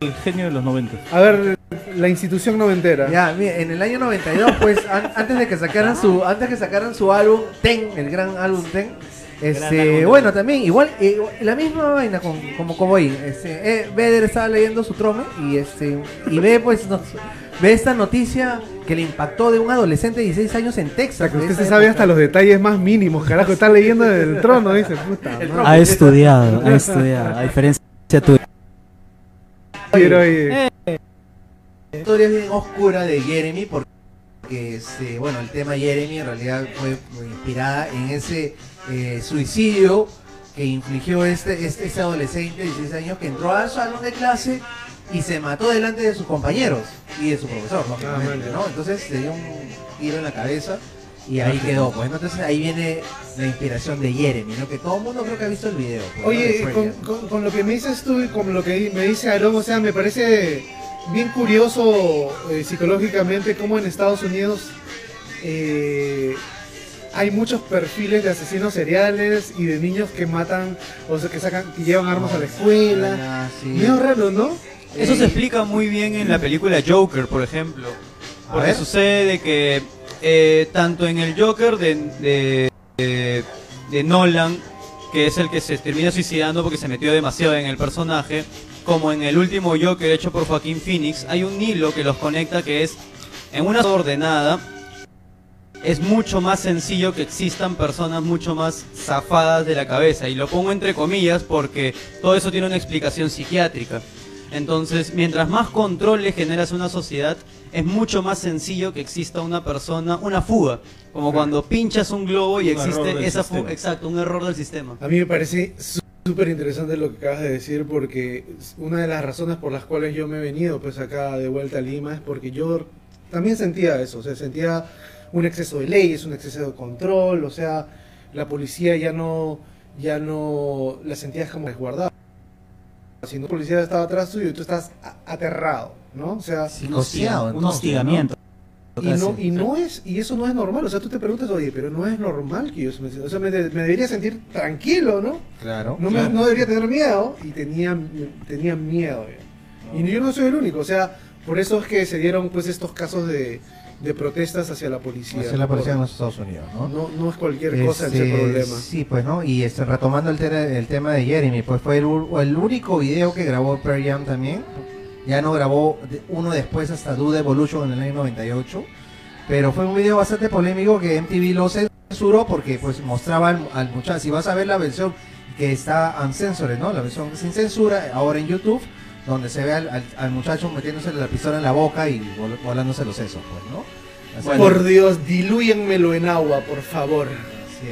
El, el genio de los 90. A ver, la institución noventera. Ya, mira, en el año 92, pues, an- antes de que sacaran su, antes que sacaran su álbum Ten, el gran álbum Ten, este, álbum, bueno, también igual, eh, la misma vaina con, como Cowboy, este, eh, Beder estaba leyendo su trome y este, y ve, pues, nos- ve esta noticia que le impactó de un adolescente de 16 años en O Texas. sea, que de usted esa se sabe época. hasta los detalles más mínimos, carajo. Está leyendo del trono, dice. Puta, madre. Ha estudiado, ha estudiado. A diferencia tuya. Quiero ir. La historia es bien oscura de Jeremy porque que este, bueno, el tema Jeremy en realidad fue fue inspirada en ese eh, suicidio que infligió este, este, este adolescente de 16 años que entró al salón de clase y se mató delante de sus compañeros y de su profesor, lógicamente, ¿no? Entonces se dio un tiro en la cabeza y ahí quedó, pues, ¿no? Entonces ahí viene la inspiración de Jeremy, ¿no? Que todo el mundo creo que ha visto el video. pues. Oye, con, Stranger. con- con lo que me dices tú y con lo que me dice Aaron, o sea, me parece bien curioso eh, psicológicamente cómo en Estados Unidos eh, hay muchos perfiles de asesinos seriales y de niños que matan, o sea, que sacan, que llevan armas a la escuela. Ah, sí. Medio raro, ¿no? Eso Eh, se explica muy bien en la película Joker, por ejemplo. Porque sucede que eh, tanto en el Joker de, Nolan, que es el que se termina suicidando porque se metió demasiado en el personaje, como en el último Joker hecho por Joaquín Phoenix, hay un hilo que los conecta que es en una ordenada. Es mucho más sencillo que existan personas mucho más zafadas de la cabeza. Y lo pongo entre comillas porque todo eso tiene una explicación psiquiátrica. Entonces, mientras más control generas una sociedad, es mucho más sencillo que exista una persona, una fuga. Como cuando pinchas un globo y Un existe esa fuga. Exacto, un error del sistema. A mí me parece súper interesante lo que acabas de decir porque una de las razones por las cuales yo me he venido pues acá de vuelta a Lima es porque yo también sentía eso, o sea, sentía un exceso de leyes, un exceso de control, o sea, la policía ya no, ya no la sentías como resguardada. Si no, la policía estaba atrás tuyo y tú estás aterrado, ¿no? O sea, Psicoseado, un hostigamiento. y no, y no es, y eso no es normal, o sea, tú te preguntas, oye, pero no es normal que yo se me o sea, me, de- me debería sentir tranquilo, ¿no? Claro. No, me- no debería tener miedo y tenía, tenía miedo. Y yo no soy el único, o sea, por eso es que se dieron pues estos casos de, de protestas hacia la policía. Hacia la policía en los Estados Unidos, ¿no? No, no es cualquier cosa Este, ese problema. Sí, pues, ¿no? Y este, retomando el, te- el tema de Jeremy, pues fue el, único video que grabó Pearl Jam también. Ya no grabó uno después hasta Dude Evolution en el año 98. Pero fue un video bastante polémico que MTV lo censuró porque pues mostraba al, al muchacho. Si vas a ver la versión que está uncensored, ¿no? La versión sin censura, ahora en YouTube, donde se ve al, al- al muchacho metiéndose la pistola en la boca y vol- volándose los sesos, pues, ¿no? Así Por Dios, dilúyenmelo en agua, por favor.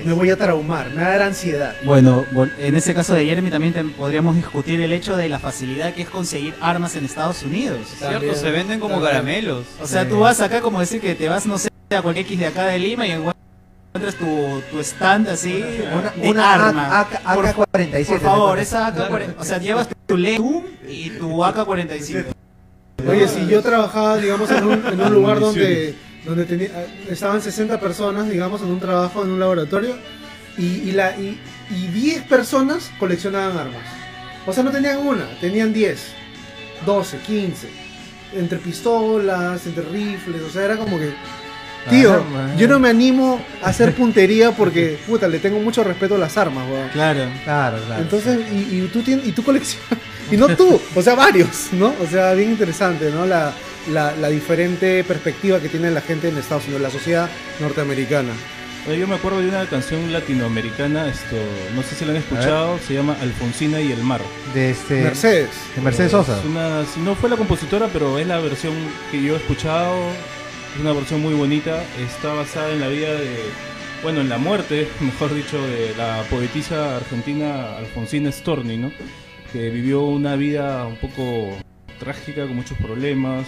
Me voy a traumar, me va a dar ansiedad. Bueno, en ese caso de Jeremy también te- podríamos discutir el hecho de la facilidad que es conseguir armas en Estados Unidos. Cierto, se venden como también. caramelos. O sea, Sí. tú vas acá como decir que te vas, no sé, a cualquier X de acá de Lima y encuentras tu, tu stand así Una, de una arma. AK, Por- 47 Por favor, esa AK-47, o sea, llevas tu Legum y tu AK-47. Oye, si yo trabajaba, digamos, en un, en un lugar donde, donde tenía, estaban 60 personas, digamos, en un trabajo, en un laboratorio, y, y, la, y, y 10 personas coleccionaban armas. O sea, no tenían una, tenían 10, 12, 15. Entre pistolas, entre rifles, o sea, era como que... Tío, Armas. yo no me animo a hacer puntería porque, puta, le tengo mucho respeto a las armas, weón. Claro. Claro, claro. Entonces, y, y tú tienes, y tú coleccionas, y no tú, o sea, varios, ¿no? O sea, bien interesante, ¿no? La, la, la diferente perspectiva que tiene la gente en Estados Unidos, la sociedad norteamericana. Oye, Yo me acuerdo de una canción latinoamericana, esto, no sé si la han escuchado, se llama Alfonsina y el mar. de este Mercedes. de Mercedes Sosa. Es una, si no fue la compositora, pero es la versión que yo he escuchado. Es una versión muy bonita. Está basada en la vida de, bueno, en la muerte, mejor dicho, de la poetisa argentina Alfonsina Storni, ¿no? Que vivió una vida un poco trágica, con muchos problemas,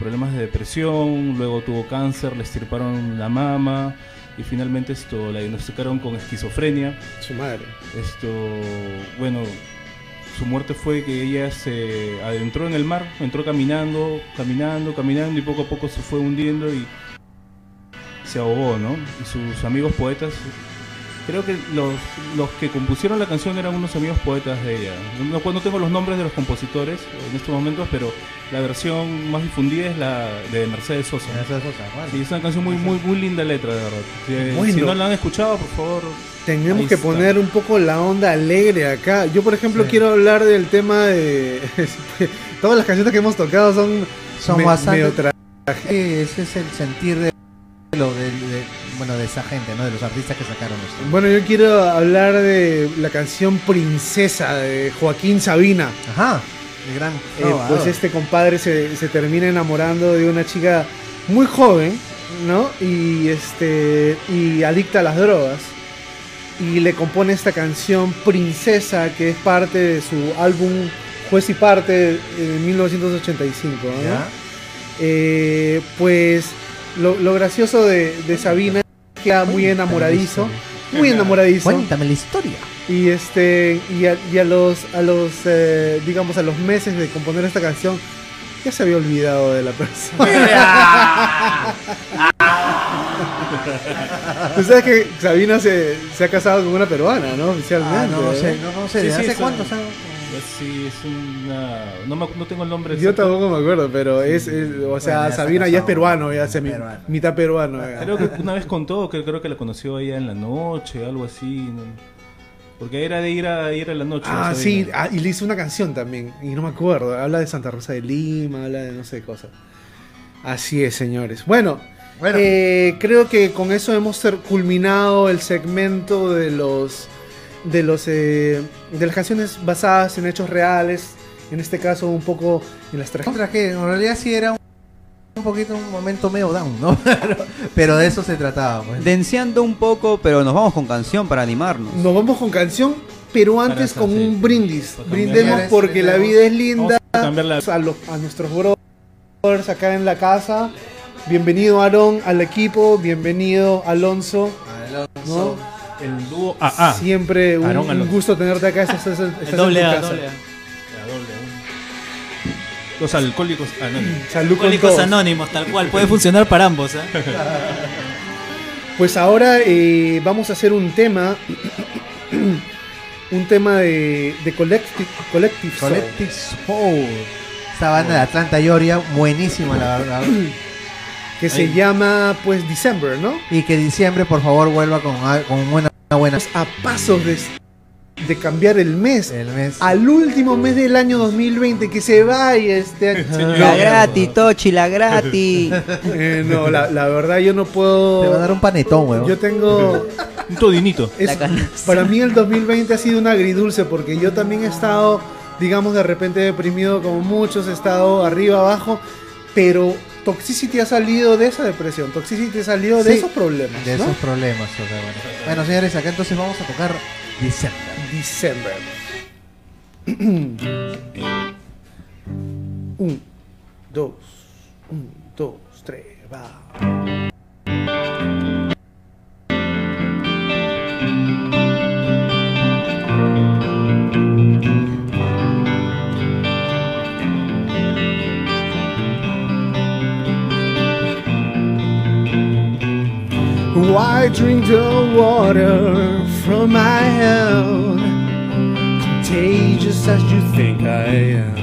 problemas de depresión, luego tuvo cáncer, le estirparon la mama y finalmente esto la diagnosticaron con esquizofrenia. Su madre. Esto, bueno, su muerte fue que ella se adentró en el mar, entró caminando, caminando, caminando y poco a poco se fue hundiendo y se ahogó, ¿no? Y sus amigos poetas, creo que los, los que compusieron la canción eran unos amigos poetas de ella. No, no tengo los nombres de los compositores en estos momentos, pero la versión más difundida es la de Mercedes Sosa. Mercedes Sosa, bueno. Sí, es una canción muy, muy, muy linda letra, de verdad. Si, Bueno. si no la han escuchado, por favor, Tenemos que está. poner un poco la onda alegre acá. Yo, por ejemplo, Sí. quiero hablar del tema de... Todas las canciones que hemos tocado son, Son me- bastante- medio ese es el sentir de lo de, de- bueno, de esa gente, ¿no? De los artistas que sacaron esto. Bueno, yo quiero hablar de la canción Princesa de Joaquín Sabina. Ajá. El gran Eh, pues este compadre se, se termina enamorando de una chica muy joven, ¿no? Y este y adicta a las drogas. Y le compone esta canción Princesa, que es parte de su álbum Juez y Parte de 1985. ¿no? ¿Ya? Eh, pues lo, lo gracioso de, de Sabina queda muy enamoradizo. Muy enamoradizo. Cuéntame la historia. Y este y a, y a los a los eh, digamos a los meses de componer esta canción ya se había olvidado de la persona. Tú sabes que Sabina se, se ha casado con una peruana, ¿no? Oficialmente. Ah, no ¿eh? sé, no, no sé. Sí, ¿de sí, ¿Hace es cuánto? Pues Sí, es una. No, me- no tengo el nombre. Yo exacto. tampoco me acuerdo, pero es, es- o sea, Bueno, ya Sabina ya es peruano, ya se mi- Peruano. mitad peruano. ya. Creo que una vez contó que creo que la conoció ella en la noche, algo así. ¿no? Porque era de ir a ir a la noche. Ah, sí, ah, y le hizo una canción también, y no me acuerdo, habla de Santa Rosa de Lima, habla de no sé cosas. Así es, señores. Bueno, Bueno. eh, creo que con eso hemos culminado el segmento de los de los eh, de las canciones basadas en hechos reales, en este caso un poco en las tragedias. Que en realidad sí era un, un poquito un momento medio down, ¿no? Pero, de eso se trataba, pues. Denciando un poco, pero nos vamos con canción para animarnos. Nos vamos con canción, pero antes con sí. un brindis. Brindemos porque la vida es linda. Vamos a cambiar la- a, los- a nuestros brothers acá en la casa. Bienvenido Aarón al equipo, bienvenido Alonso. ¿no? El dúo AA. Siempre un, Aarón un Alonso. gusto tenerte acá. Estás, estás- estás El en doble tu A. Los alcohólicos anónimos. Salud con Alcohólicos todos. Anónimos, tal cual. Puede funcionar para ambos, ¿eh? Pues ahora eh, vamos a hacer un tema. un tema de, de Collective, Collective Soul. Collective Soul. Esta banda de Atlanta, Georgia, buenísima la verdad. Que se llama pues December, ¿no? Y que diciembre, por favor, vuelva con, a- con una, una buena a pasos de, de cambiar el mes. el mes. Al último mes del año 2020, que se vaya este año. La gratis, Tochi, la gratis. eh, no, la, la verdad yo no puedo. Te va a dar un panetón, weón. Yo tengo. Un todinito. es- La canasta. para mí el 2020 ha sido un agridulce porque yo también he estado, digamos, de repente deprimido como muchos, he estado arriba, abajo, pero Toxicity ha salido de esa depresión, Toxicity ha salido de esos problemas. De ¿no? esos problemas. o sea, bueno. Bueno, señores, acá entonces vamos a tocar December. December. un, dos, un, dos, tres, va. Why drink the water from my hand? Contagious as you think I am.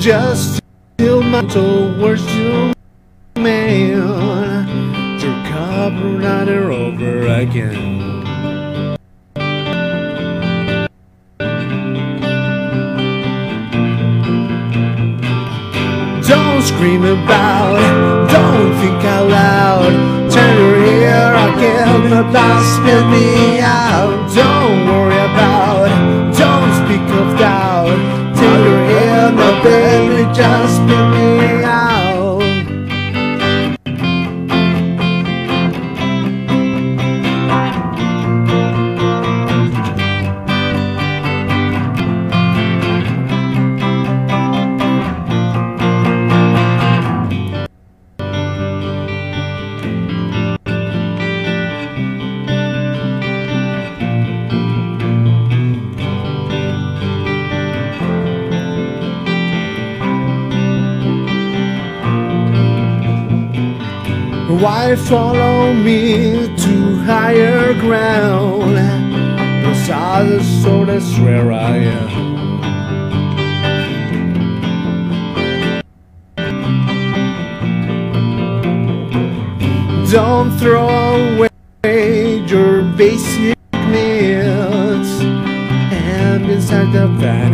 Just till my towards you, man. Your cup running over again. Don't about don't think out loud. Turn your ear again, about spit me out. Don't worry about don't speak of doubt. Take your ear, no baby, just spit me out. Follow me to higher ground? Cause I so that's where I am. Don't throw away your basic needs and inside the vanity.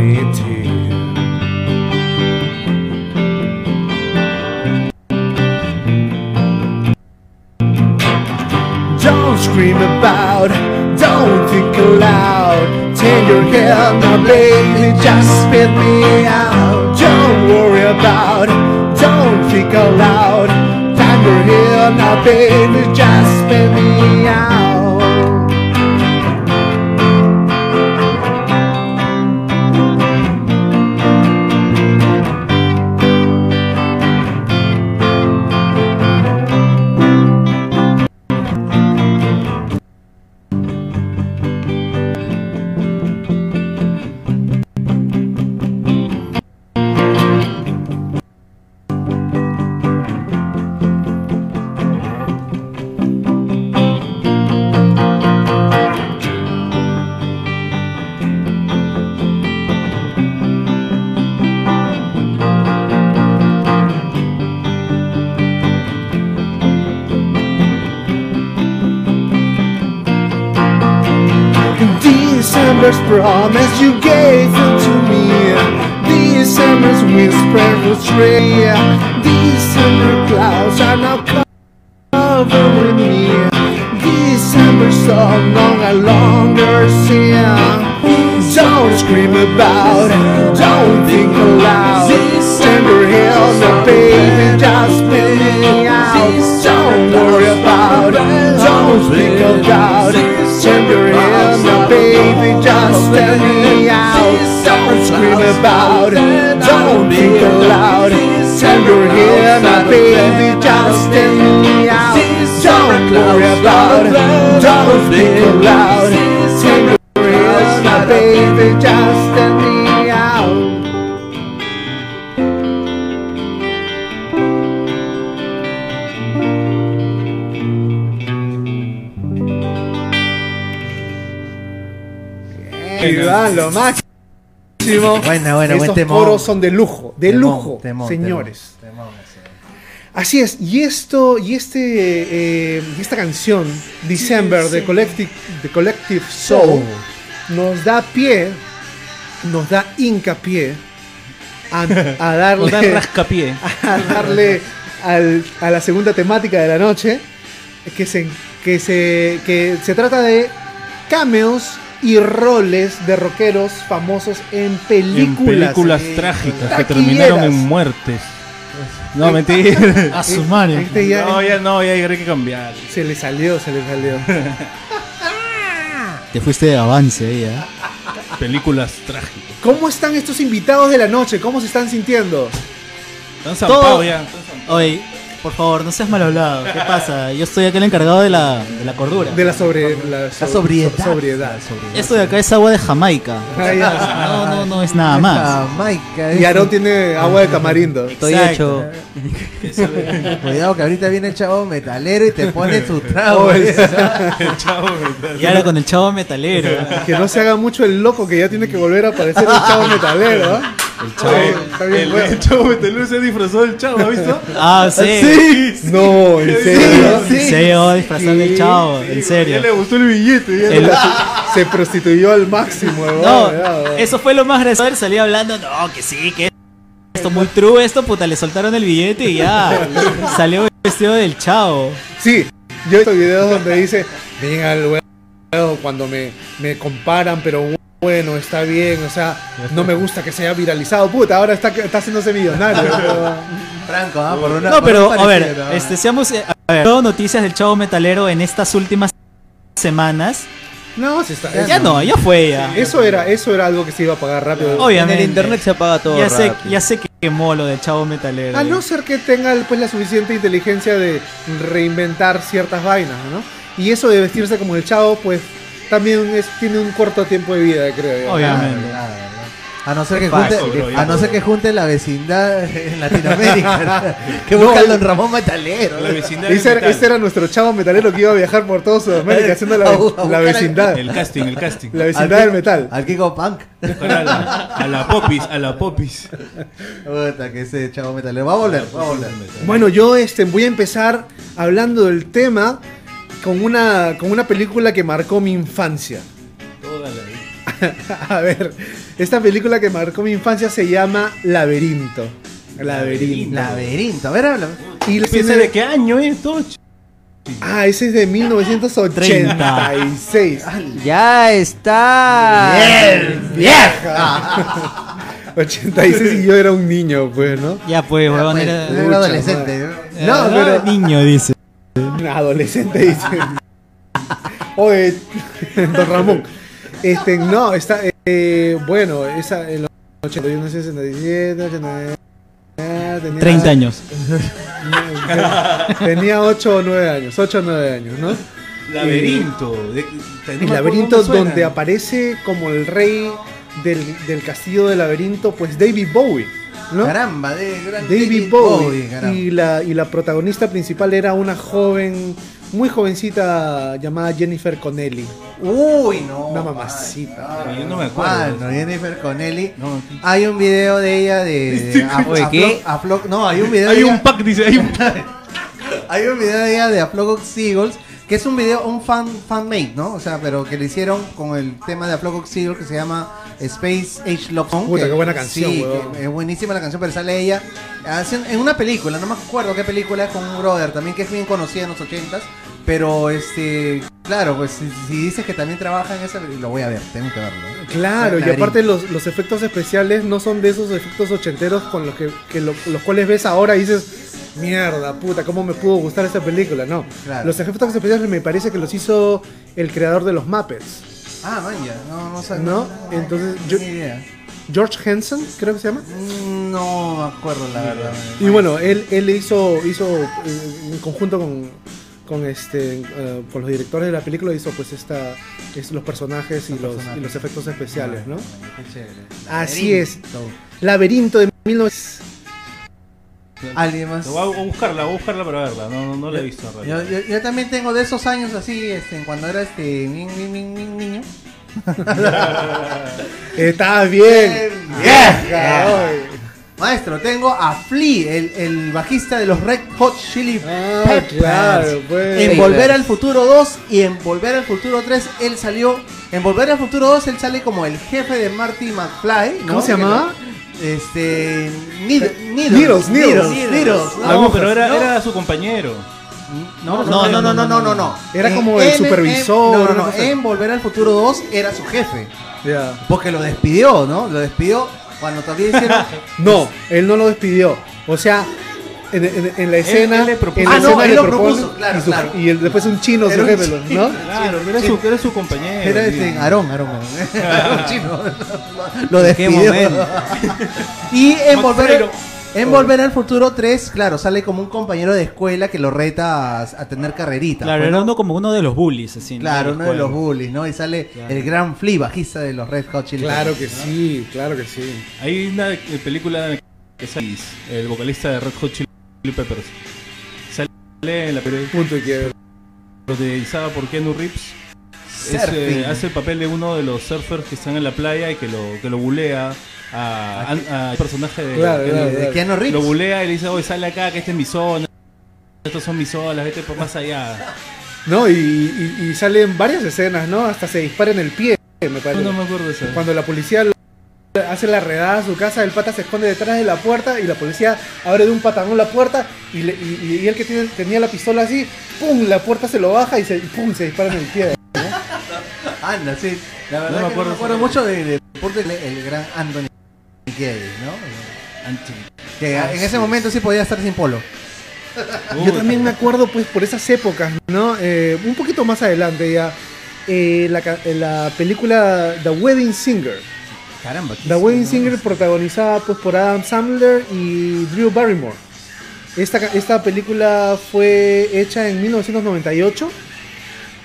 Your head now, baby, just spit me out. Don't worry about it, don't think aloud. Turn your head now, baby, just spit me out. Promise you gave baby, just me out. Iván, lo máximo. Buena, buena, buen Estos temón. coros son de lujo, de Temón, lujo, temón, señores. temón. Así es, y esto, y este, eh, esta canción, December, de Collective, de Collective Soul, nos da pie, nos da hincapié a, a darle, Nos dan rascapié. a darle al- a la segunda temática de la noche, que se, que se, que se trata de cameos y roles de rockeros famosos en En películas. películas eh, trágicas que terminaron en muertes. No, mentira. A su madre. Este ya- No, ya no, ya hay que cambiar. Se le salió, se le salió. Te fuiste de avance ahí, ¿eh? Películas trágicas. ¿Cómo están estos invitados de la noche? ¿Cómo se están sintiendo? Están zampados ya. Oye, por favor, no seas mal hablado. ¿Qué pasa? Yo estoy acá el encargado de la, de la cordura. De la sobre la, so- sobriedad. so- sobriedad. Esto de acá es agua de Jamaica. No, no, no es nada más. Jamaica, Y. Aarón tiene agua de tamarindo. Estoy Exacto. hecho. Cuidado que ahorita viene el chavo metalero y te pone su trago. Oh, el- Y ahora con el chavo metalero. Que no se haga mucho el loco que ya tiene que volver a aparecer el chavo metalero. ¿Ah? Oye, está bien, El, bueno. el chavo Metelú se disfrazó del chavo, ¿has visto? Ah, sí. No, en serio. Se llegó a disfrazar del chavo, en Ya serio. le gustó el billete. Ya El- Se prostituyó al máximo. No, eso fue lo más gracioso. Salía hablando, no, que sí, que esto muy true, esto, puta, le soltaron el billete y ya. Salió vestido del chavo. Sí, yo he visto videos donde dice, venga luego cuando me, me comparan, pero bueno, está bien, o sea, no me gusta que se haya viralizado, puta, ahora está, está haciéndose millonario. pero- Franco, ¿ah? Por una- No, por pero, un a ver, ¿no? este, seamos. eh, A ver, todo noticias del chavo metalero en estas últimas semanas. No, se está, Ya no, ya fue ya. Eso era, eso era algo que se iba a pagar rápido. En Obviamente. el internet se apaga todo. Ya se, rápido. ya se quemó lo del chavo metalero. A no ser que tenga pues la suficiente inteligencia de reinventar ciertas vainas, ¿no? Y eso de vestirse como el chavo, pues también es, tiene un corto tiempo de vida, creo yo. Obviamente. A no ser que junte, bro, a no ser que junte la vecindad en Latinoamérica. que No, busca a el- Don Ramón Metalero. La vecindad Ese era, metal. ese era nuestro chavo metalero que iba a viajar por todo Sudamérica haciendo la, A la vecindad. El casting, el casting. La vecindad del metal. Al Kiko Punk. A la, a la popis, a la popis. Puta, que ese chavo metalero. Va a volver, va a volver. Bueno, yo este, voy a empezar hablando del tema con una, con una película que marcó mi infancia. Toda la vida. A ver, esta película que marcó mi infancia se llama Laberinto. Laberinto. Laberinto. A ver, habla. Y ¿Piensa tiene- de qué año es, Toch? Ah, ese es de 1986. Ya está. vieja! 86 y yo era un niño, pues, ¿no? Ya pues, huevón, Pues, era... era un adolescente. ¿no? Pero- Niño, dice. Un adolescente dice. Oye, don Ramón. Este, no, está. eh, bueno, esa en los 81, 67, 89. Tenía, 30 años. Tenía 8 o 9 años, 8 o 9 años, ¿no? Laberinto. no El laberinto donde aparece como el rey del, del castillo del laberinto, pues David Bowie, ¿no? Caramba, de gran David Bowie. caramba. y, la, y la protagonista principal era una joven, muy jovencita llamada Jennifer Connelly. Uy, no. Una mamacita. Yo no me acuerdo. Mano, Jennifer Connelly. No. Hay un video de ella de. a- a ¿qué? Flo- a Flo- no, hay un video Hay de un ella- pack, dice, hay un Hay un video de ella de A Flock of Seagulls, que es un video, un fan, fan made, ¿no? O sea, pero que le hicieron con el tema de A Flock of Seagulls que se llama Space Age Love Song. Puta, que- qué buena canción, sí, que es buenísima la canción, pero sale ella en una película, no me acuerdo qué película es con un brother también que es bien conocida en los ochentas. Pero este, claro, pues si, si dices que también trabaja en esa, lo voy a ver, tengo que verlo. Claro, y aparte los, los efectos especiales no son de esos efectos ochenteros con los que, que lo- los cuales ves ahora y dices, mierda, puta, ¿cómo me pudo gustar esta película? No, Claro. los efectos especiales me parece que los hizo el creador de los Muppets, Ah, man, ya, no, no sabía. ¿no? Entonces, yo- idea. George Henson, creo que se llama. Mm, No me acuerdo la verdad. Y bueno, él, él hizo, hizo eh, en conjunto con, con este eh, con los directores de la película hizo pues esta es los personajes y los, personajes. y los efectos especiales, ¿no? Qué chévere. Así es. Laberinto. De 1900 ¿Alguien más? Voy a buscarla, voy a buscarla para verla. No, no, no la he visto en Yo, realidad. yo- yo también tengo de esos años así, este, cuando era este ni- ni- ni- niño. Está bien. Vieja, Vieja, Maestro, tengo a Flea, el, el bajista de los Red Hot Chili Ah, Peppers. claro, pues. En Volver al Futuro 2 y en Volver al Futuro 3 él salió. En Volver al Futuro 2 él sale como el jefe de Marty McFly. ¿no? ¿Cómo se llamaba? Este. Needles. Needles, Needles. Ah, no, pero era, no. era su compañero. No, no, no, no, no, no, no, no. Era En- como el supervisor, en- no, no, cosa. En Volver al Futuro 2 era su jefe. Ya. Porque lo despidió, ¿no? Lo despidió cuando todavía hicieron. No, él no lo despidió. O sea, en, en- en la escena. él le propuso. en la Ah, no, escena él le lo propone propuso, claro, y, su- claro. y el- después un chino Era su un jefe, chino. ¿no? Claro, era su, era su compañero. Era este, Aarón, Aarón, Aarón. Aarón chino. Lo ¿En qué despidió. momento? y en volver. En volver al futuro 3, claro, sale como un compañero de escuela que lo reta a, a tener carrerita. Claro, pues, era ¿no? uno como uno de los bullies, así. ¿no? Claro, uno de los bullies, ¿no? Y sale el gran Flea, bajista de los Red Hot Chili Claro que sí, claro que sí. Hay una eh, película que es Alice, el vocalista de Red Hot Chili Peppers. Sale en la película Punto y quiebre. protagonizada por. Es, Surfing. eh, hace el papel de uno de los surfers que están en la playa y que lo, que lo bulea al personaje de Claro. De Keanu Reeves. Lo bulea y le dice, oye, sale acá, que esta es mi zona. Estos son mis zonas, vete por más allá. No, y, y, y salen varias escenas, ¿no? Hasta se dispara en el pie, me parece. no me acuerdo de eso. Cuando la policía hace la redada a su casa, el pata se esconde detrás de la puerta y la policía abre de un patagón la puerta y, le- y, y él que tiene- tenía la pistola así, ¡pum! La puerta se lo baja y se, ¡pum! se dispara en el pie. Anda, sí. La verdad No me que acuerdo no me acuerdo esa- mucho de, de- porque el, el gran Anthony Kiedis, ¿no? Anti- Que Ah, en ese sí. momento sí podía estar sin polo. Yo también me acuerdo, pues, por esas épocas, ¿no? Eh, un poquito más adelante ya. eh, la, la película The Wedding Singer. Caramba. The Wedding Singer protagonizada pues por Adam Sandler y Drew Barrymore. Esta, esta película fue hecha en 1998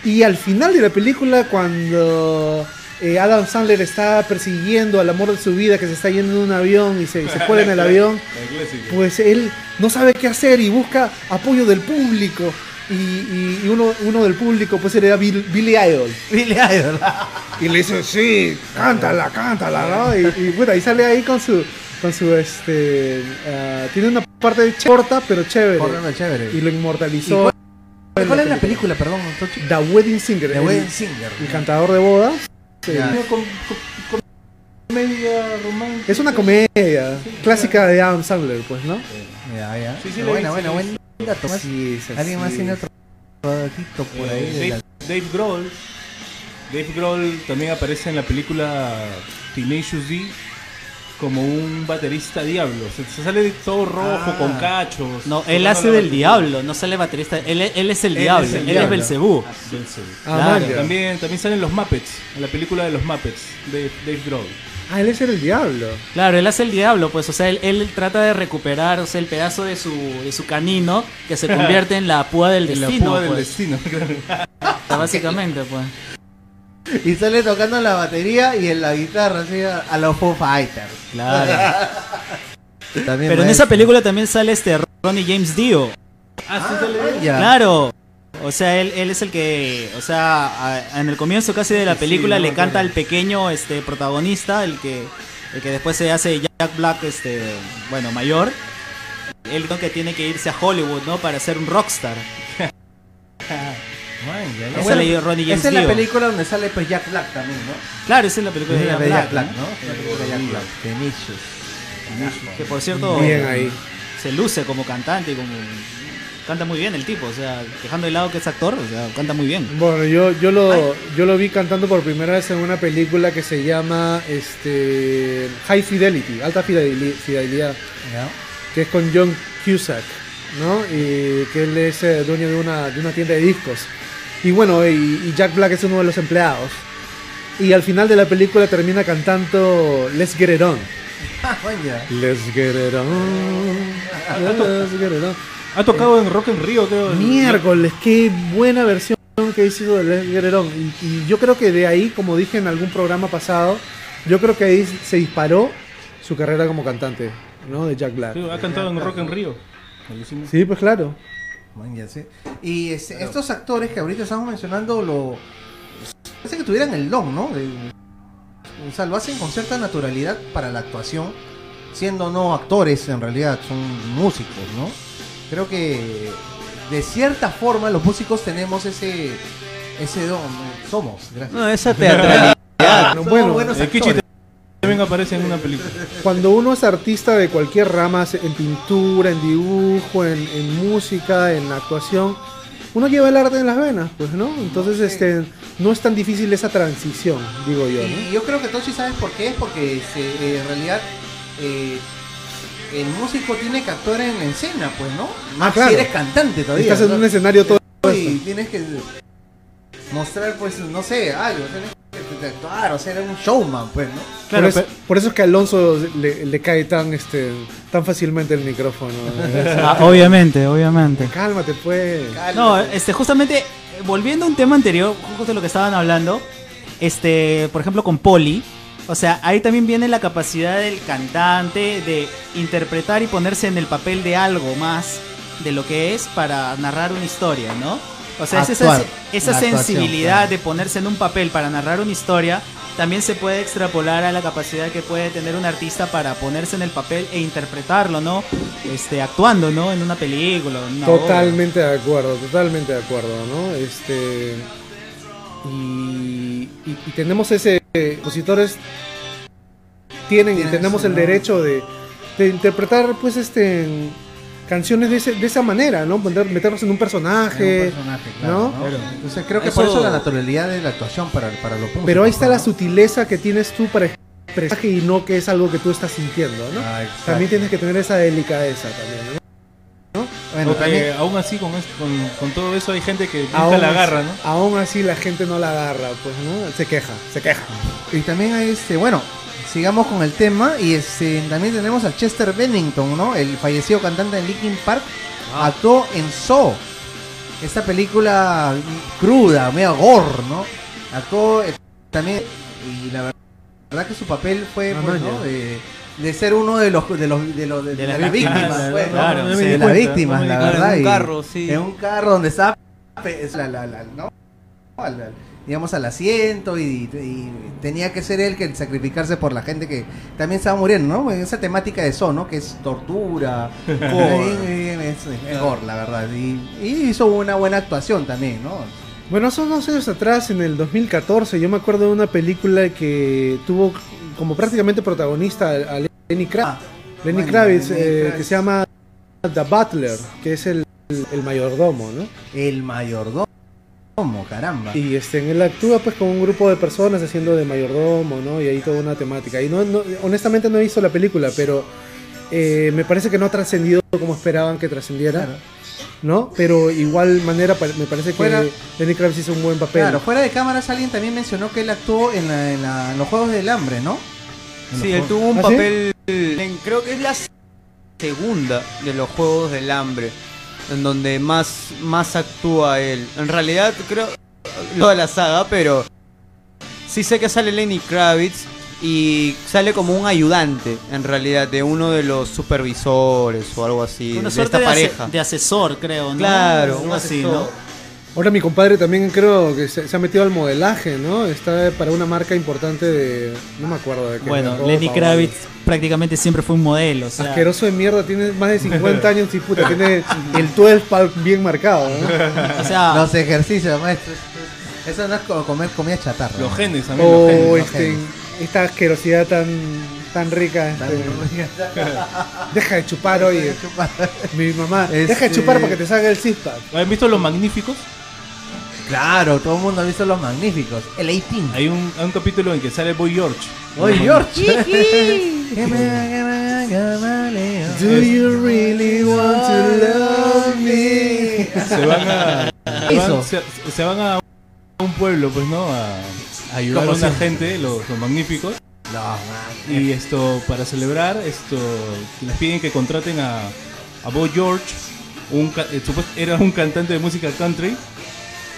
y al final de la película cuando eh, Adam Sandler está persiguiendo al amor de su vida que se está yendo en un avión y se, se cuela en el avión, pues él no sabe qué hacer y busca apoyo del público. Y, y- y uno, uno del público pues era Bill- Billy Idol. Billy Idol. Y le dice, sí, cántala, cántala, ¿no? Y, y, puta, y sale ahí con su, con su, este, ah, tiene una parte ch- corta, pero chévere. Y lo inmortalizó. ¿Y ¿Cuál es la película, perdón? Tochi? The Wedding Singer. The el, Wedding Singer. el cantador de bodas. Sí. Ya. Comedia romántica. Es una comedia clásica de Adam Sandler, pues, ¿no? Ya, ya. Sí, sí, buena, buena, sí, buen dato. Sí, ¿Alguien más tiene otro? ratito por ahí. de Dave, la- Dave Grohl. Dave Grohl también aparece en la película Tenacious D como un baterista diablo. Se, se sale todo rojo Ah. con cachos. No, él hace del diablo, no sale baterista. Él, él es el Él diablo, es el él diablo. es Belcebú. Belzebú. Ah, Claro, man, ya. También, también salen los Muppets, en la película de los Muppets, de Dave Grohl. Ah, él es el diablo. Claro, él hace el diablo, pues, o sea, él, él trata de recuperar, o sea, el pedazo de su, de su canino que se convierte en la púa del En la destino, púa del pues. destino. Básicamente, pues. Y sale tocando la batería y en la guitarra, así a, los Foo Fighters. Claro. También Pero en esa película también sale este Ronnie James Dio. ah, sí, sale. Claro. O sea, él, él es el que, o sea, a- en el comienzo casi de la película le canta al pequeño este protagonista, el que el que después se hace Jack Black este, bueno, mayor. Él creo que tiene que irse a Hollywood, ¿no? Para ser un rockstar. Ya, Esa la Ronnie James Esa es la Dio. película donde sale pues Jack Black también, ¿no? Claro, esa es la película de Jack Black, Jack Black, ¿no? La película de Jack Black. Tenacious. Que por cierto Bien ahí. se luce como cantante y como canta muy bien el tipo, o sea, dejando de lado que es actor, o sea, canta muy bien. Bueno, yo, yo, lo, yo lo vi cantando por primera vez en una película que se llama este, High Fidelity, Alta Fideli- Fidelidad, que es con John Cusack, ¿no? Y que él es eh, dueño de una, de una tienda de discos. Y bueno, y, y Jack Black es uno de los empleados. Y al final de la película termina cantando Let's Get It On. Ah. Let's Get It On. Let's Get It On. Ha tocado en Rock en Río, creo. Miércoles, qué buena versión que hizo de Let's Get It On. Y, y yo creo que de ahí, como dije en algún programa pasado, yo creo que ahí se disparó su carrera como cantante, ¿no? De Jack Black. Sí, ha cantado en Rock en Río. Sí, pues claro. Man, ya sé. Y este, estos actores que ahorita estamos mencionando lo parece que tuvieran el don, ¿no? De- o sea, lo hacen con cierta naturalidad para la actuación, siendo no actores en realidad, son músicos, ¿no? Creo que de cierta forma los músicos tenemos ese ese don, somos, gracias. No, esa teatralidad. Somos bueno, buenos actores. También aparece en una película. Cuando uno es artista de cualquier rama, en pintura, en dibujo, en, en música, en actuación, uno lleva el arte en las venas, pues, ¿no? Entonces, este, no es tan difícil esa transición, digo yo, ¿no? Y yo creo que Tochi sabes por qué es, porque eh, en realidad eh, el músico tiene que actuar en la escena, pues, ¿no? Más Ah, claro. si eres cantante todavía. Estás en ¿no? un escenario todo y tienes que mostrar, pues, no sé, algo, tienes que actuar, o sea, eres un showman, pues, ¿no? Claro, por, eso, por eso es que a Alonso le, le cae tan este tan fácilmente el micrófono. Ah, obviamente, obviamente. Cálmate, pues. No, este, justamente, volviendo a un tema anterior, justo de lo que estaban hablando, este, por ejemplo, con Poli, o sea, ahí también viene la capacidad del cantante de interpretar y ponerse en el papel de algo más de lo que es para narrar una historia, ¿no? O sea, es esa, Actuar. esa actuación, sensibilidad claro. de ponerse en un papel para narrar una historia también se puede extrapolar a la capacidad que puede tener un artista para ponerse en el papel e interpretarlo, ¿no? Este, actuando, ¿no? En una película, en una obra. Totalmente de acuerdo, totalmente de acuerdo, ¿no? Este. Y, y- y tenemos ese. Compositores tienen y tenemos el ¿no? derecho de, de interpretar, pues, este. Canciones de, ese- de esa manera, ¿no? Poner- meternos en un personaje. Un personaje, claro, ¿no? ¿no? Entonces creo que por Eso- la naturalidad de la actuación para, para los. Pero ahí está ¿no? la sutileza que tienes tú para expresar y no que es algo que tú estás sintiendo, ¿no? Ah. También tienes que tener esa delicadeza también, ¿no? Bueno, también- aún así, con, con, con todo eso, hay gente que nunca Aún la agarra, ¿no? Aún así la gente no la agarra, pues, ¿no? Se queja, se queja. Y también hay este, bueno, sigamos con el tema y este también tenemos a Chester Bennington, ¿no? El fallecido cantante de Linkin Park actuó en Saw. Esta película cruda, medio gore, ¿no? Actuó eh, también y la ver- verdad que su papel fue Ah, pues, ¿no? ya. de, de ser uno de los de los de, los, de, De las las víctimas, pues, de las víctimas, la verdad. En un carro, sí. En un carro donde estaba la- la- la- ¿no? Digamos al asiento y, y tenía que ser él que sacrificarse por la gente que también estaba muriendo, ¿no? Esa temática de eso, ¿no? Que es tortura, gore, es, es gore, la verdad. Y, y hizo una buena actuación también, ¿no? Bueno, hace unos años atrás, en el 2014, yo me acuerdo de una película que tuvo como prácticamente protagonista a Lenny Kravitz, Ah, Lenny bueno, Kravitz, Lenny eh, Kravitz. que se llama The Butler, que es el, el mayordomo, ¿no? El mayordomo, caramba. Y este, en él actúa pues con un grupo de personas haciendo de mayordomo, ¿no? Y ahí toda una temática. Y no, no- honestamente no he visto la película, pero eh, me parece que no ha trascendido como esperaban que trascendiera, Claro. ¿no? Pero igual manera me parece que Fuera- Lenny Kravitz hizo un buen papel. Claro, fuera de cámaras alguien también mencionó que él actuó en, la- en la- en los Juegos del Hambre, ¿no? Sí, él tuvo un ¿Ah, sí? papel, en- creo que es la segunda de los Juegos del Hambre, en donde más, más actúa él. En realidad creo toda la saga, pero sí sé que sale Lenny Kravitz y sale como un ayudante, en realidad, de uno de los supervisores o algo así, Una de esta de, ase- pareja. de asesor, creo, ¿no? Claro, un así. ¿no? Ahora mi compadre también creo que se, se ha metido al modelaje, ¿no? Está para una marca importante de... No me acuerdo de qué. Bueno, ropa Lenny o Kravitz prácticamente siempre fue un modelo. O sea, Asqueroso de mierda, tiene más de 50 años y puta, tiene el 12 pack bien marcado, ¿no? o sea, Los ejercicios, maestro. Eso no es como comer comida chatarra. Los genes también, los O genes. este, esta asquerosidad tan, tan rica. Tan este, rica. deja de chupar, oye. Mi mamá, deja de Este- chupar para que te salga el cispa. ¿Han visto Los Magníficos? Claro, todo el mundo ha visto los magníficos. El 18. Hay un, hay un capítulo en que sale Boy George. Oye, George. Do you really want to love me? Se van a, se van, se, se van a un pueblo, pues, ¿no? A, a ayudar a una siempre. gente, los, los magníficos. No, man. Y esto, para celebrar, esto, les piden que contraten a, a Boy George, un, eh, era un cantante de música country,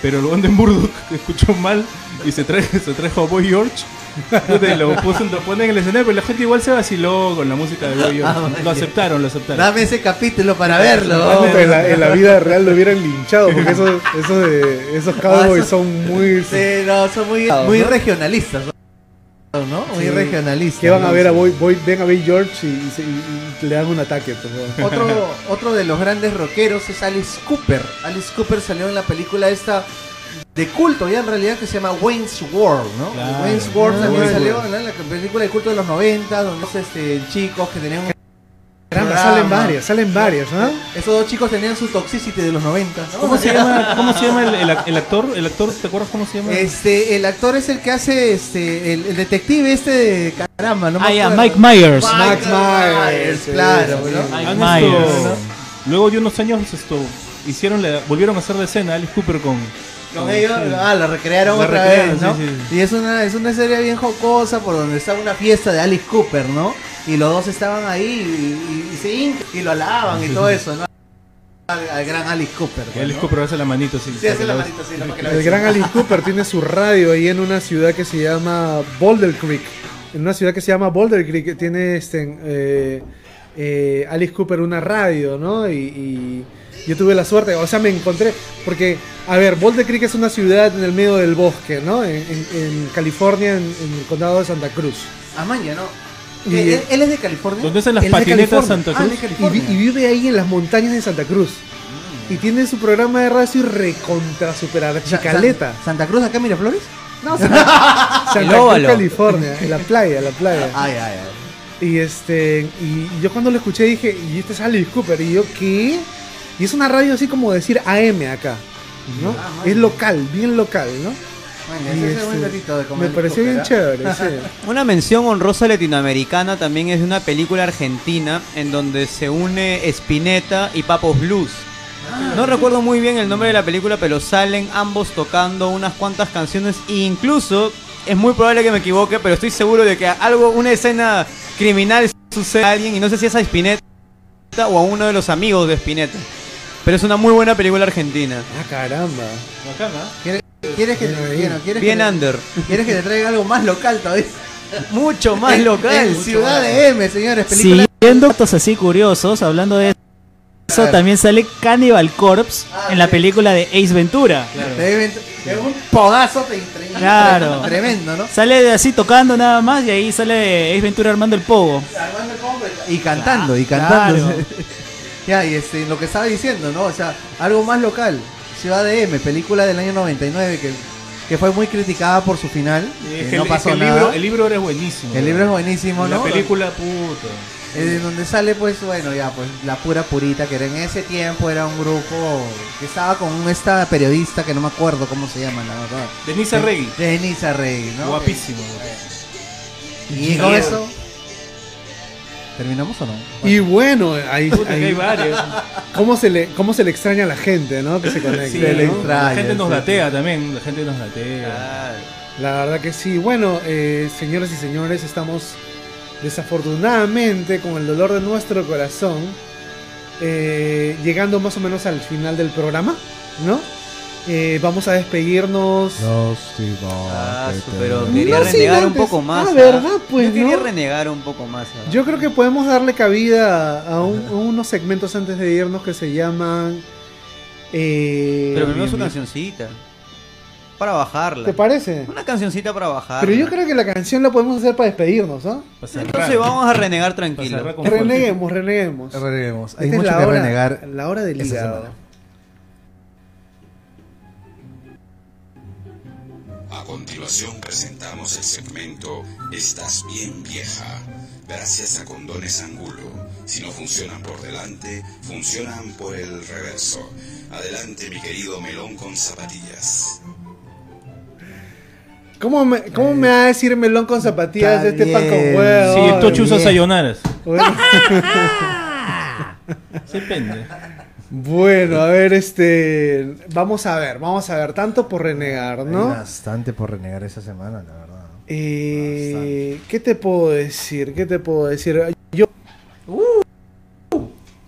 pero el de Murdoch escuchó mal y se, trae, se trajo a Boy George. Entonces lo, puso, lo ponen en el escenario, pero la gente igual se vaciló con la música de Boy Ah, George. vale. Lo aceptaron, lo aceptaron. Dame ese capítulo para verlo. En, la, en la vida real lo hubieran linchado porque esos, esos, de, esos cowboys eso- son muy... Sí, no, son muy, muy regionalistas. ¿No? Muy Sí. regionalistas. Que van a ver a Boy, Boy- ven a Boy George y, y y- le dan un ataque. Otro, otro de los grandes rockeros es Alice Cooper. Alice Cooper salió en la película esta de culto, ya en realidad, que se llama Wayne's World, ¿no? Claro. Wayne's World también salió en la película de culto de los 90, donde los este, chicos que tenían un Caramba, salen varias, salen varias, ¿no? Esos dos chicos tenían su toxicity de los 90, ¿no? ¿Cómo se llama, cómo se llama el, el- el actor? ¿El actor, te acuerdas cómo se llama? Este, el actor es el que hace este, el, el detective este de caramba, no me Ah, ya. Mike Myers. Max Myers, claro, sí, ¿no? Mike Myers. esto- luego de unos años esto hicieron la- volvieron a hacer la escena Alice Cooper con Con ellos, ah, la recrearon La otra recrearon, vez, ¿no? sí, sí. Y es una, es una serie bien jocosa por donde está una fiesta de Alice Cooper, ¿no? Y los dos estaban ahí y, y- y se y lo alaban y todo eso, ¿no? Al, al gran Alice Cooper. Alice ¿no? Cooper hace la manito así. Sí, hace la que la El gran Alice Cooper tiene su radio ahí en una ciudad que se llama Boulder Creek. En una ciudad que se llama Boulder Creek tiene este, eh, eh, Alice Cooper una radio, ¿no? Y, y yo tuve la suerte, o sea, me encontré, porque, a ver, Boulder Creek es una ciudad en el medio del bosque, ¿no? En, en- en California, en, en el condado de Santa Cruz. Amaña, ¿no? Y- ¿Él, él es de California? ¿Dónde están las Él de patinetas California. Santa Ah, Cruz? de Y, vi- California. y vive ahí en las montañas de Santa Cruz. Y tiene su programa de radio y recontra super Sa- archicaleta. San- ¿Santa Cruz acá Miraflores? No, Santa, Santa Cruz. California, en la playa, en la playa. Ay, ay, ay. Y este, y yo cuando lo escuché dije, y este es Alice Cooper, y yo, ¿qué? Y es una radio así como decir AM acá, ¿no? Ah, es local, bien local, ¿no? Ese es este, Me pareció bien ¿ah? chévere, sí. Una mención honrosa latinoamericana también es de una película argentina en donde se une Spinetta y Papos Blues. No recuerdo muy bien el nombre de la película, pero salen ambos tocando unas cuantas canciones e incluso es muy probable que me equivoque, pero estoy seguro de que algo, una escena criminal sucede a alguien y no sé si es a Spinetta o a uno de los amigos de Spinetta. Pero es una muy buena película argentina. Ah, caramba. Bacán, ¿ah? ¿Quieres, quieres que, Bien ahí. bueno, ¿quieres Bien que, under. ¿Quieres que te traiga algo más local todavía? Mucho más local. En Ciudad de M, señores. Película Siguiendo datos así curiosos, hablando de eso, Claro. también sale Cannibal Corpse Ah, en la sí. película de Ace Ventura. de- de un podazo Claro. tremendo, ¿no? Sale de así tocando nada más y ahí sale Ace Ventura armando el pogo. Armando el combo y cantando, y cantando. Claro. ya, y este, lo que estaba diciendo, ¿no? O sea, algo más local. Ciudad de M, película del año 99 que, que fue muy criticada por su final. Es que que no el, pasó es que el nada. libro, el libro era buenísimo. El libro es buenísimo, La ¿no? película, puta. Eh, donde sale pues bueno ya pues la pura purita que era en ese tiempo era un grupo que estaba con esta periodista que no me acuerdo cómo se llama la verdad Denise Arregui. Denise Arregui ¿no? Guapísimo. y con eso terminamos o no Y bueno, ahí, hay varios. ¿cómo, se le, ¿cómo se le extraña a la gente, no? Que se conecte. Sí, ¿no? le ¿no? extraña, La gente nos sí. datea también. La gente nos datea. Claro. La verdad que sí. Bueno, eh, señoras y señores, estamos desafortunadamente con el dolor de nuestro corazón eh, llegando más o menos al final del programa, ¿no? Eh, vamos a despedirnos. Ah, su- pero No, quería sí, renegar un poco más. Ah, ¿ah? ¿verdad? Pues, Yo quería ¿no? renegar un poco más. ¿ah? Yo creo que podemos darle cabida a, un- a unos segmentos antes de irnos que se llaman... eh, Pero primero su cancioncita. Para bajarla. ¿Te parece? Una cancioncita para bajar. Pero yo creo que la canción la podemos hacer para despedirnos, ¿no? Pa' cerrar. Entonces vamos a renegar tranquilo. Reneguemos, reneguemos. Reneguemos. Hay Esta es mucho la que hora- renegar La hora del hígado. Continuación presentamos el segmento Estás bien vieja. Gracias a Condones Angulo. Si no funcionan por delante, funcionan por el reverso. Adelante mi querido melón con zapatillas. ¿Cómo me, cómo me va a decir melón con zapatillas de Está este pan con bien. huevo? Sí, bien. sayonaras. Bueno, Se pende. Bueno, a ver, este. Vamos a ver, vamos a ver. Tanto por renegar, Hay ¿no? bastante por renegar esa semana la verdad Eh, ¿Qué te puedo decir? ¿Qué te puedo decir? Yo.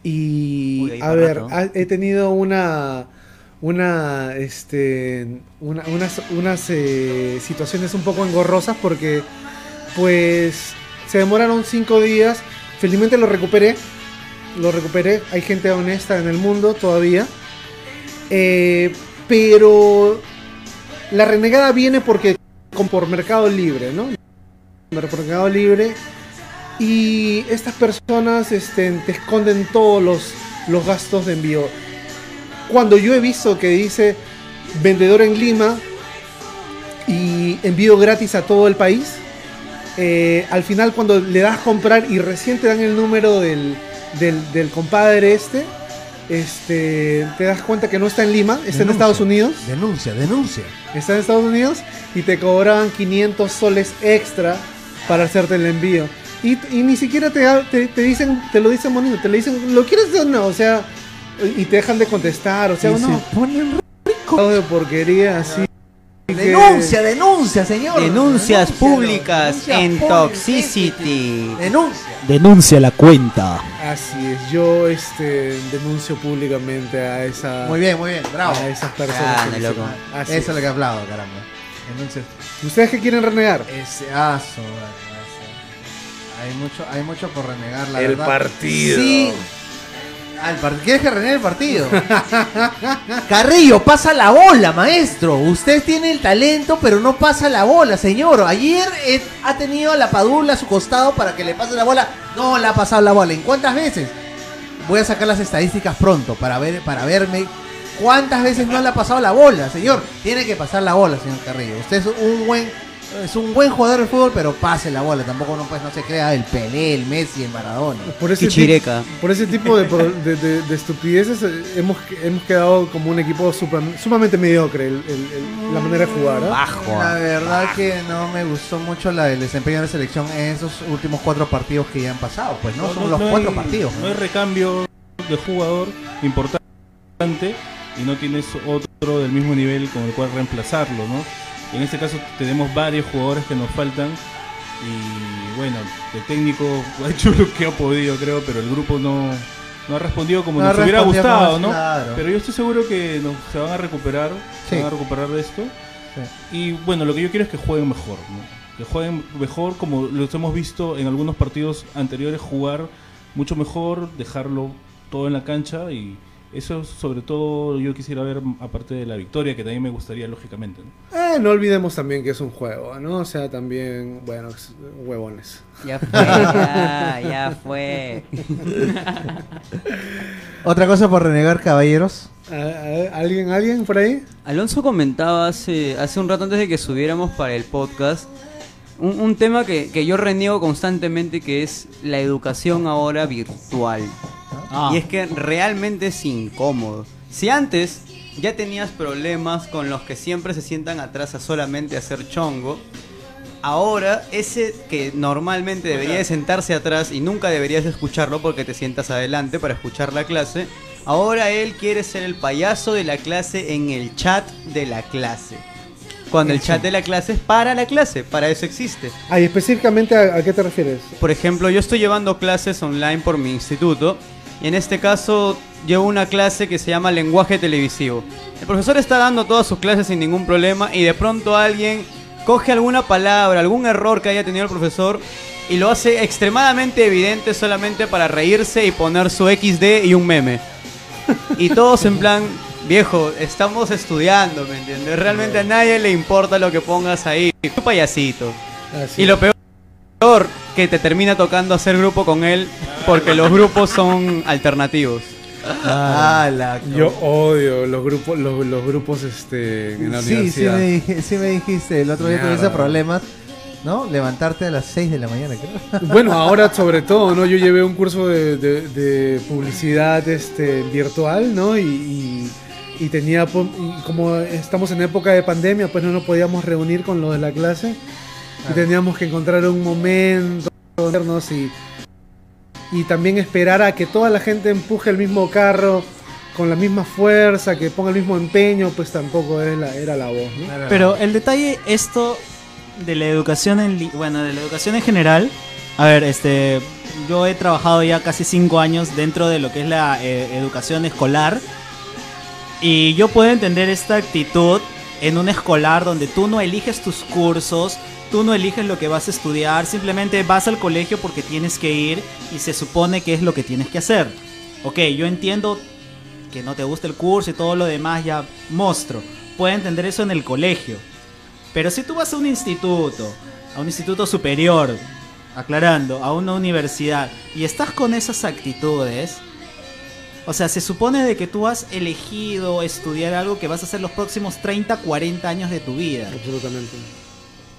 Y. Uy, ahí a ver, rato. he tenido una. Una. Este. una- unas unas eh, situaciones un poco engorrosas porque. Pues. Se demoraron cinco días. Felizmente lo recuperé. Lo recuperé. Hay gente honesta en el mundo todavía. Eh, pero. La renegada viene porque con por Mercado Libre, ¿no? Mercado Libre. Y estas personas este, te esconden todos los, los gastos de envío. Cuando yo he visto que dice vendedor en Lima y envío gratis a todo el país, eh, al final cuando le das comprar y recién te dan el número del, del, del compadre este, este, te das cuenta que no está en Lima, está en. Estados Unidos denuncia denuncia está en Estados Unidos y te cobraban 500 soles extra para hacerte el envío. Y, y ni siquiera te, te, te dicen, te lo dicen bonito, te lo dicen, ¿lo quieres o no? O sea, y te dejan de contestar, o sea, Y no. se ponen de porquería, así. Denuncia denuncia señor Denuncias públicas Denuncia en. Toxicity. denuncia Denuncia la cuenta. Así es, yo este denuncio públicamente a esa muy bien muy bien bravo a esas personas. Grande, que loco. dicen- Así eso es. lo que aplaudo caramba denuncia ¿Ustedes qué quieren renegar? ese aso ese. hay mucho hay mucho por renegar la El verdad partido. sí Ah, el part- ¿Quieres que renegue el partido? Carrillo, pasa la bola, maestro. Usted tiene el talento, pero no pasa la bola, señor. Ayer eh, ha tenido la Padula a su costado para que le pase la bola. No le ha pasado la bola. ¿En cuántas veces? Voy a sacar las estadísticas pronto para ver para verme cuántas veces no le ha pasado la bola, señor. Tiene que pasar la bola, señor Carrillo. Usted es un buen es un buen jugador de fútbol, pero pase la bola. Tampoco no pues no se crea el Pelé, el Messi, el Maradona. Por ese, por ese tipo de, pro- de- de- de estupideces eh, hemos, hemos quedado como un equipo super- sumamente mediocre el- el- el- la manera de jugar. ¿ah? Bajo. La verdad que no me gustó mucho la del desempeño de la selección en esos últimos cuatro partidos que ya han pasado. Pues no, son los no cuatro hay- partidos. No hay recambio de jugador importante y no tienes otro del mismo nivel con el cual reemplazarlo, ¿no? En este caso tenemos varios jugadores que nos faltan y bueno, el técnico ha hecho lo que ha podido, creo, pero el grupo no, no ha respondido como No nos hubiera gustado, como- ¿no? claro. Pero yo estoy seguro que nos- se van a recuperar, Sí. se van a recuperar de esto. Y bueno, lo que yo quiero es que jueguen mejor, ¿no? Que jueguen mejor como los hemos visto en algunos partidos anteriores jugar mucho mejor, dejarlo todo en la cancha y eso sobre todo yo quisiera ver aparte de la victoria que también me gustaría lógicamente. ¿no? Eh, no olvidemos también que es un juego, ¿no? O sea, también, bueno, es- huevones. Ya fue, ya, ya fue. Otra cosa por renegar, caballeros. ¿A- a- ¿Alguien, alguien por ahí? Alonso comentaba hace, hace un rato antes de que subiéramos para el podcast un, un tema que, que yo reniego constantemente que es la educación ahora virtual. Ah. Y es que realmente es incómodo. Si antes ya tenías problemas con los que siempre se sientan atrás a solamente hacer chongo, ahora ese que normalmente debería de sentarse atrás y nunca deberías de escucharlo porque te sientas adelante para escuchar la clase, ahora él quiere ser el payaso de la clase en el chat de la clase. Cuando el chat de la clase es para la clase, para eso existe. Ay, específicamente a, a qué te refieres? Por ejemplo, yo estoy llevando clases online por mi instituto y en este caso llevo una clase que se llama lenguaje televisivo. El profesor está dando todas sus clases sin ningún problema y de pronto alguien coge alguna palabra, algún error que haya tenido el profesor y lo hace extremadamente evidente solamente para reírse y poner su XD y un meme. Y todos en plan, viejo, estamos estudiando, ¿me entiendes? Realmente a nadie le importa lo que pongas ahí. Un payasito. Así Y lo peor que te termina tocando hacer grupo con él porque los grupos son alternativos. Ah, la Yo odio los grupos, los, los grupos este, en la sí, sí universidad. me, dije- sí me dijiste, el otro día tuviste problemas, ¿no? Levantarte a las 6 de la mañana, creo. Bueno, ahora sobre todo, ¿no? Yo llevé un curso de, de- de publicidad este, virtual, ¿no? Y, y- y tenía, po- y como estamos en época de pandemia, pues no nos podíamos reunir con los de la clase. Y teníamos que encontrar un momento, y, y también esperar a que toda la gente empuje el mismo carro con la misma fuerza, que ponga el mismo empeño, pues tampoco era la, voz, ¿no? Pero el detalle, esto de la educación en bueno, de la educación en general, a ver, este, yo he trabajado ya casi cinco años dentro de lo que es la eh, educación escolar y yo puedo entender esta actitud en un escolar donde tú no eliges tus cursos, tú no eliges lo que vas a estudiar, simplemente vas al colegio porque tienes que ir y se supone que es lo que tienes que hacer. Ok, yo entiendo que no te gusta el curso y todo lo demás, ya monstruo. Puedo entender eso en el colegio. Pero si tú vas a un instituto, a un instituto superior, aclarando, a una universidad, y estás con esas actitudes, o sea, se supone de que tú has elegido estudiar algo que vas a hacer los próximos 30, 40 años de tu vida. Absolutamente.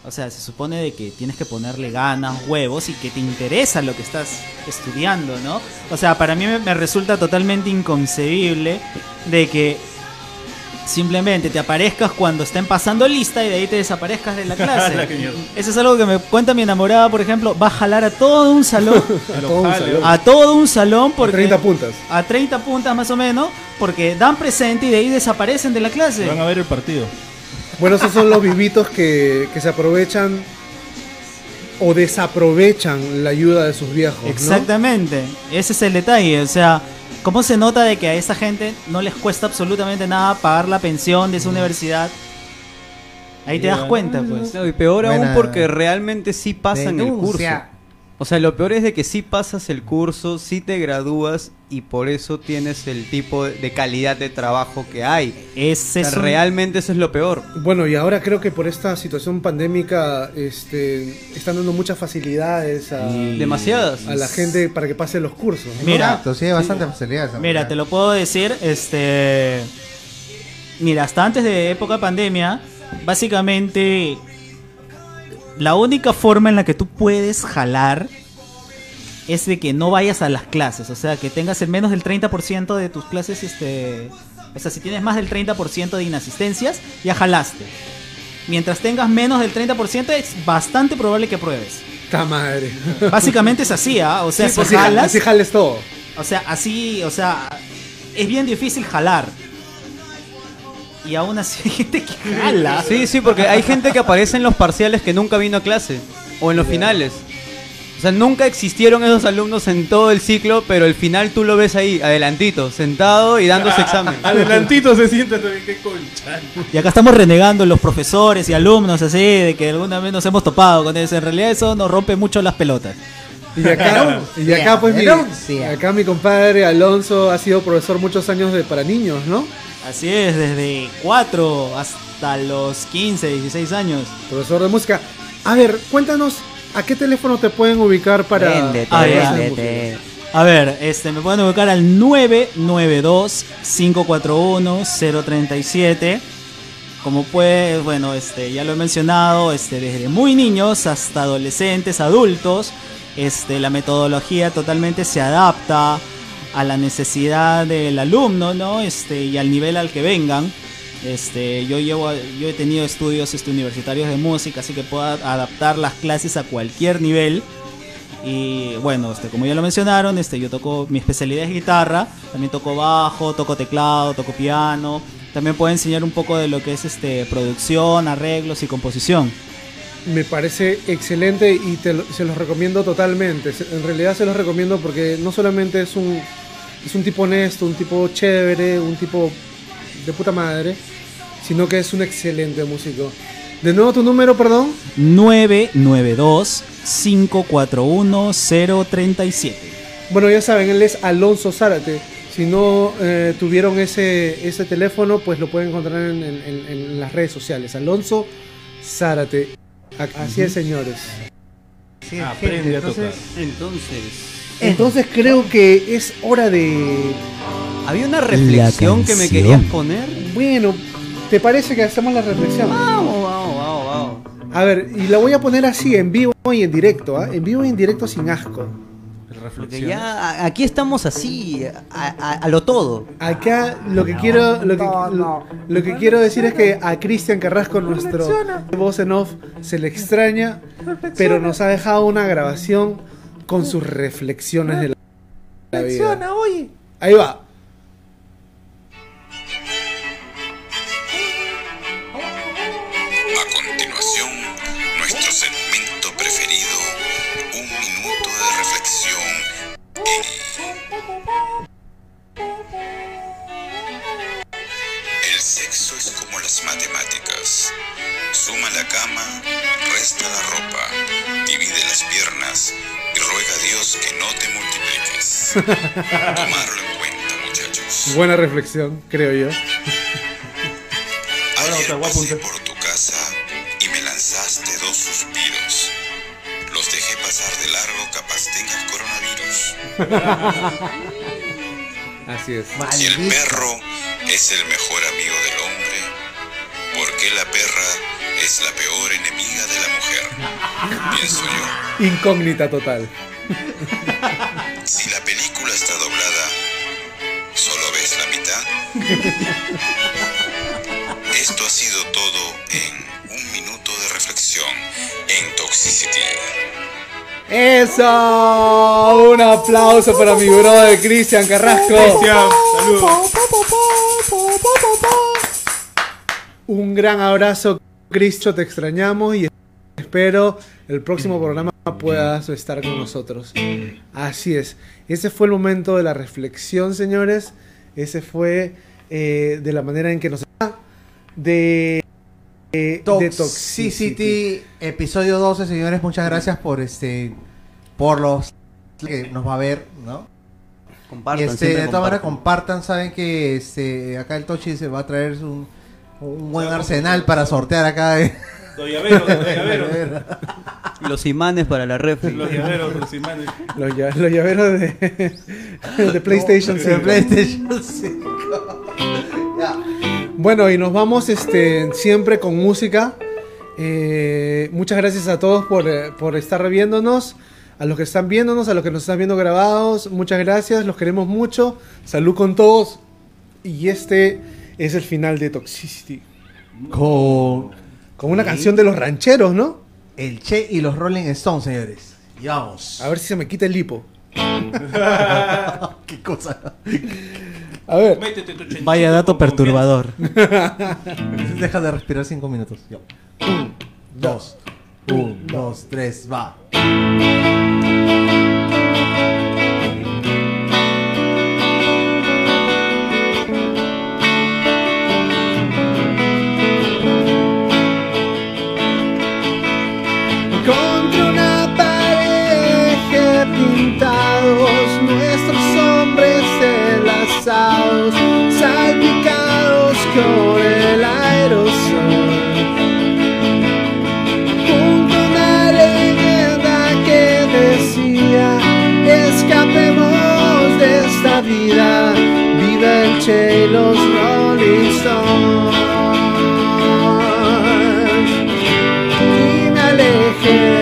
O sea, se supone de que tienes que ponerle ganas, huevos y que te interesa lo que estás estudiando, ¿no? O sea, para mí me, me resulta totalmente inconcebible de que simplemente te aparezcas cuando estén pasando lista y de ahí te desaparezcas de la clase. Eso es algo que me cuenta mi enamorada, por ejemplo, va a jalar a todo un salón, A todo un salón. a todo un salón porque 30 puntas. a 30 puntas más o menos, porque dan presente y de ahí desaparecen de la clase. Van a ver el partido. Bueno, esos son los vivitos que, que se aprovechan o desaprovechan la ayuda de sus viejos. ¿no? Exactamente, ese es el detalle, o sea, ¿cómo se nota de que a esa gente no les cuesta absolutamente nada pagar la pensión de esa universidad? Ahí te das cuenta, pues. No, y peor Buena aún porque realmente sí pasan el curso. O sea, lo peor es de que sí pasas el curso, sí te gradúas y por eso tienes el tipo de calidad de trabajo que hay. Ese O sea, es realmente eso es lo peor. Bueno, y ahora creo que por esta situación pandémica este, están dando muchas facilidades a, Demasiadas. a la gente para que pase los cursos. ¿no? Mira, Exacto, sí, hay bastante facilidades. en Mira, realidad. te lo puedo decir, este... Mira, hasta antes de época de pandemia, básicamente la única forma en la que tú puedes jalar es de que no vayas a las clases, o sea, que tengas el menos del 30% de tus clases, este... O sea, si tienes más del 30% de inasistencias, ya jalaste. Mientras tengas menos del 30%, es bastante probable que pruebes. ¡Ta madre! Básicamente es así, ¿ah? O sea, Sí, si pues, jalas... así jales todo. O sea, así, o sea, es bien difícil jalar. Y aún así hay gente que jala. Sí, sí, porque hay gente que aparece en los parciales que nunca vino a clase o en los finales. O sea, nunca existieron esos alumnos en todo el ciclo, pero el final tú lo ves ahí, adelantito, sentado y dando su examen. Adelantito se sienta también, qué concha. Y acá estamos renegando los profesores y alumnos así, de que alguna vez nos hemos topado con eso. En realidad eso nos rompe mucho las pelotas. Y acá, y acá pues mi, acá mi compadre Alonso ha sido profesor muchos años de para niños, ¿no? Así es, desde 4 hasta los 15, 16 años. Profesor de música. A ver, cuéntanos, ¿a qué teléfono te pueden ubicar para... Véndete, Ah? A ver, este, me pueden ubicar al 992-541-037. como puede, bueno, este, ya lo he mencionado, este, desde muy niños hasta adolescentes, adultos, este, la metodología totalmente se adapta a la necesidad del alumno, ¿no? Este, y al nivel al que vengan. Este, yo llevo, yo he tenido estudios este, universitarios de música, así que puedo adaptar las clases a cualquier nivel. Y bueno, este, como ya lo mencionaron, este, yo toco, mi especialidad es guitarra, también toco bajo, toco teclado, toco piano. También puedo enseñar un poco de lo que es este, producción, arreglos y composición. Me parece excelente y te lo- se los recomiendo totalmente. En realidad se los recomiendo porque no solamente es un, es un tipo honesto, un tipo chévere, un tipo de puta madre, sino que es un excelente músico. De nuevo tu número, perdón. 992-541-037. Bueno, ya saben, él es Alonso Zárate. Si no eh, tuvieron ese, ese teléfono, pues lo pueden encontrar en, en- en- en las redes sociales. Alonso Zárate. Así es, señores. Sí, Aprende gente, a entonces, tocar. Entonces, Entonces creo que es hora de... había una reflexión que me querías poner. Bueno, ¿te parece que hacemos la reflexión? Vamos, vamos, vamos, vamos. A ver, y la voy a poner así, en vivo y en directo, ¿ah? En vivo y en directo sin asco. Porque Reflexiones. ya a- aquí estamos así, a, a- a lo todo. Acá lo que quiero lo que, lo, lo que quiero decir es que a Cristian Carrasco, nuestro voz en off, se le extraña, pero nos ha dejado una grabación con sus reflexiones de la, la vida. oye. Ahí va. Suma la cama, resta la ropa, divide las piernas y ruega a Dios que no te multipliques. Tomarlo en cuenta, muchachos. Buena reflexión, creo yo. Ahora Ayer pasé por tu casa y me lanzaste dos suspiros. Los dejé pasar de largo, capaz coronavirus. Así es. Si el perro es el mejor amigo del hombre, ¿por qué la perra es la peor enemiga de la mujer? Pienso yo. Incógnita total. Si la película está doblada, ¿solo ves la mitad? Esto ha sido todo en un minuto de reflexión en Toxicity. ¡Eso! Un aplauso para mi brother Cristian Carrasco. Cristian, saludos. Un gran abrazo, Cristo, te extrañamos y espero el próximo programa puedas estar con nosotros. Así es. Ese fue el momento de la reflexión, señores. Ese fue eh, de la manera en que nos... De... eh, de Toxicity, episodio 12, señores, muchas gracias por este por los que nos va a ver, ¿no? Compartan, y este, de todas maneras compartan. saben que este acá el Tochi se va a traer un, un buen arsenal para sortear acá. eh. Los llaveros, los llaveros. Los imanes para la refri. Los llaveros, los imanes. Los, lla- los llaveros de, de PlayStation De 5. PlayStation 5. Ya. Bueno, y nos vamos este, siempre con música. Eh, muchas gracias a todos por, eh, por estar viéndonos. A los que están viéndonos, a los que nos están viendo grabados, muchas gracias, los queremos mucho. Salud con todos. Y este es el final de Toxicity. Con Con una canción de los rancheros, ¿no? el Che y los Rolling Stones, señores. Y vamos. A ver si se me quita el lipo. qué cosa. A ver. Vaya dato perturbador. Deja de respirar cinco minutos. Ya. Un, dos, un, dos, tres, va. vida, viva el Che y los Rolling Stones. Y me aleje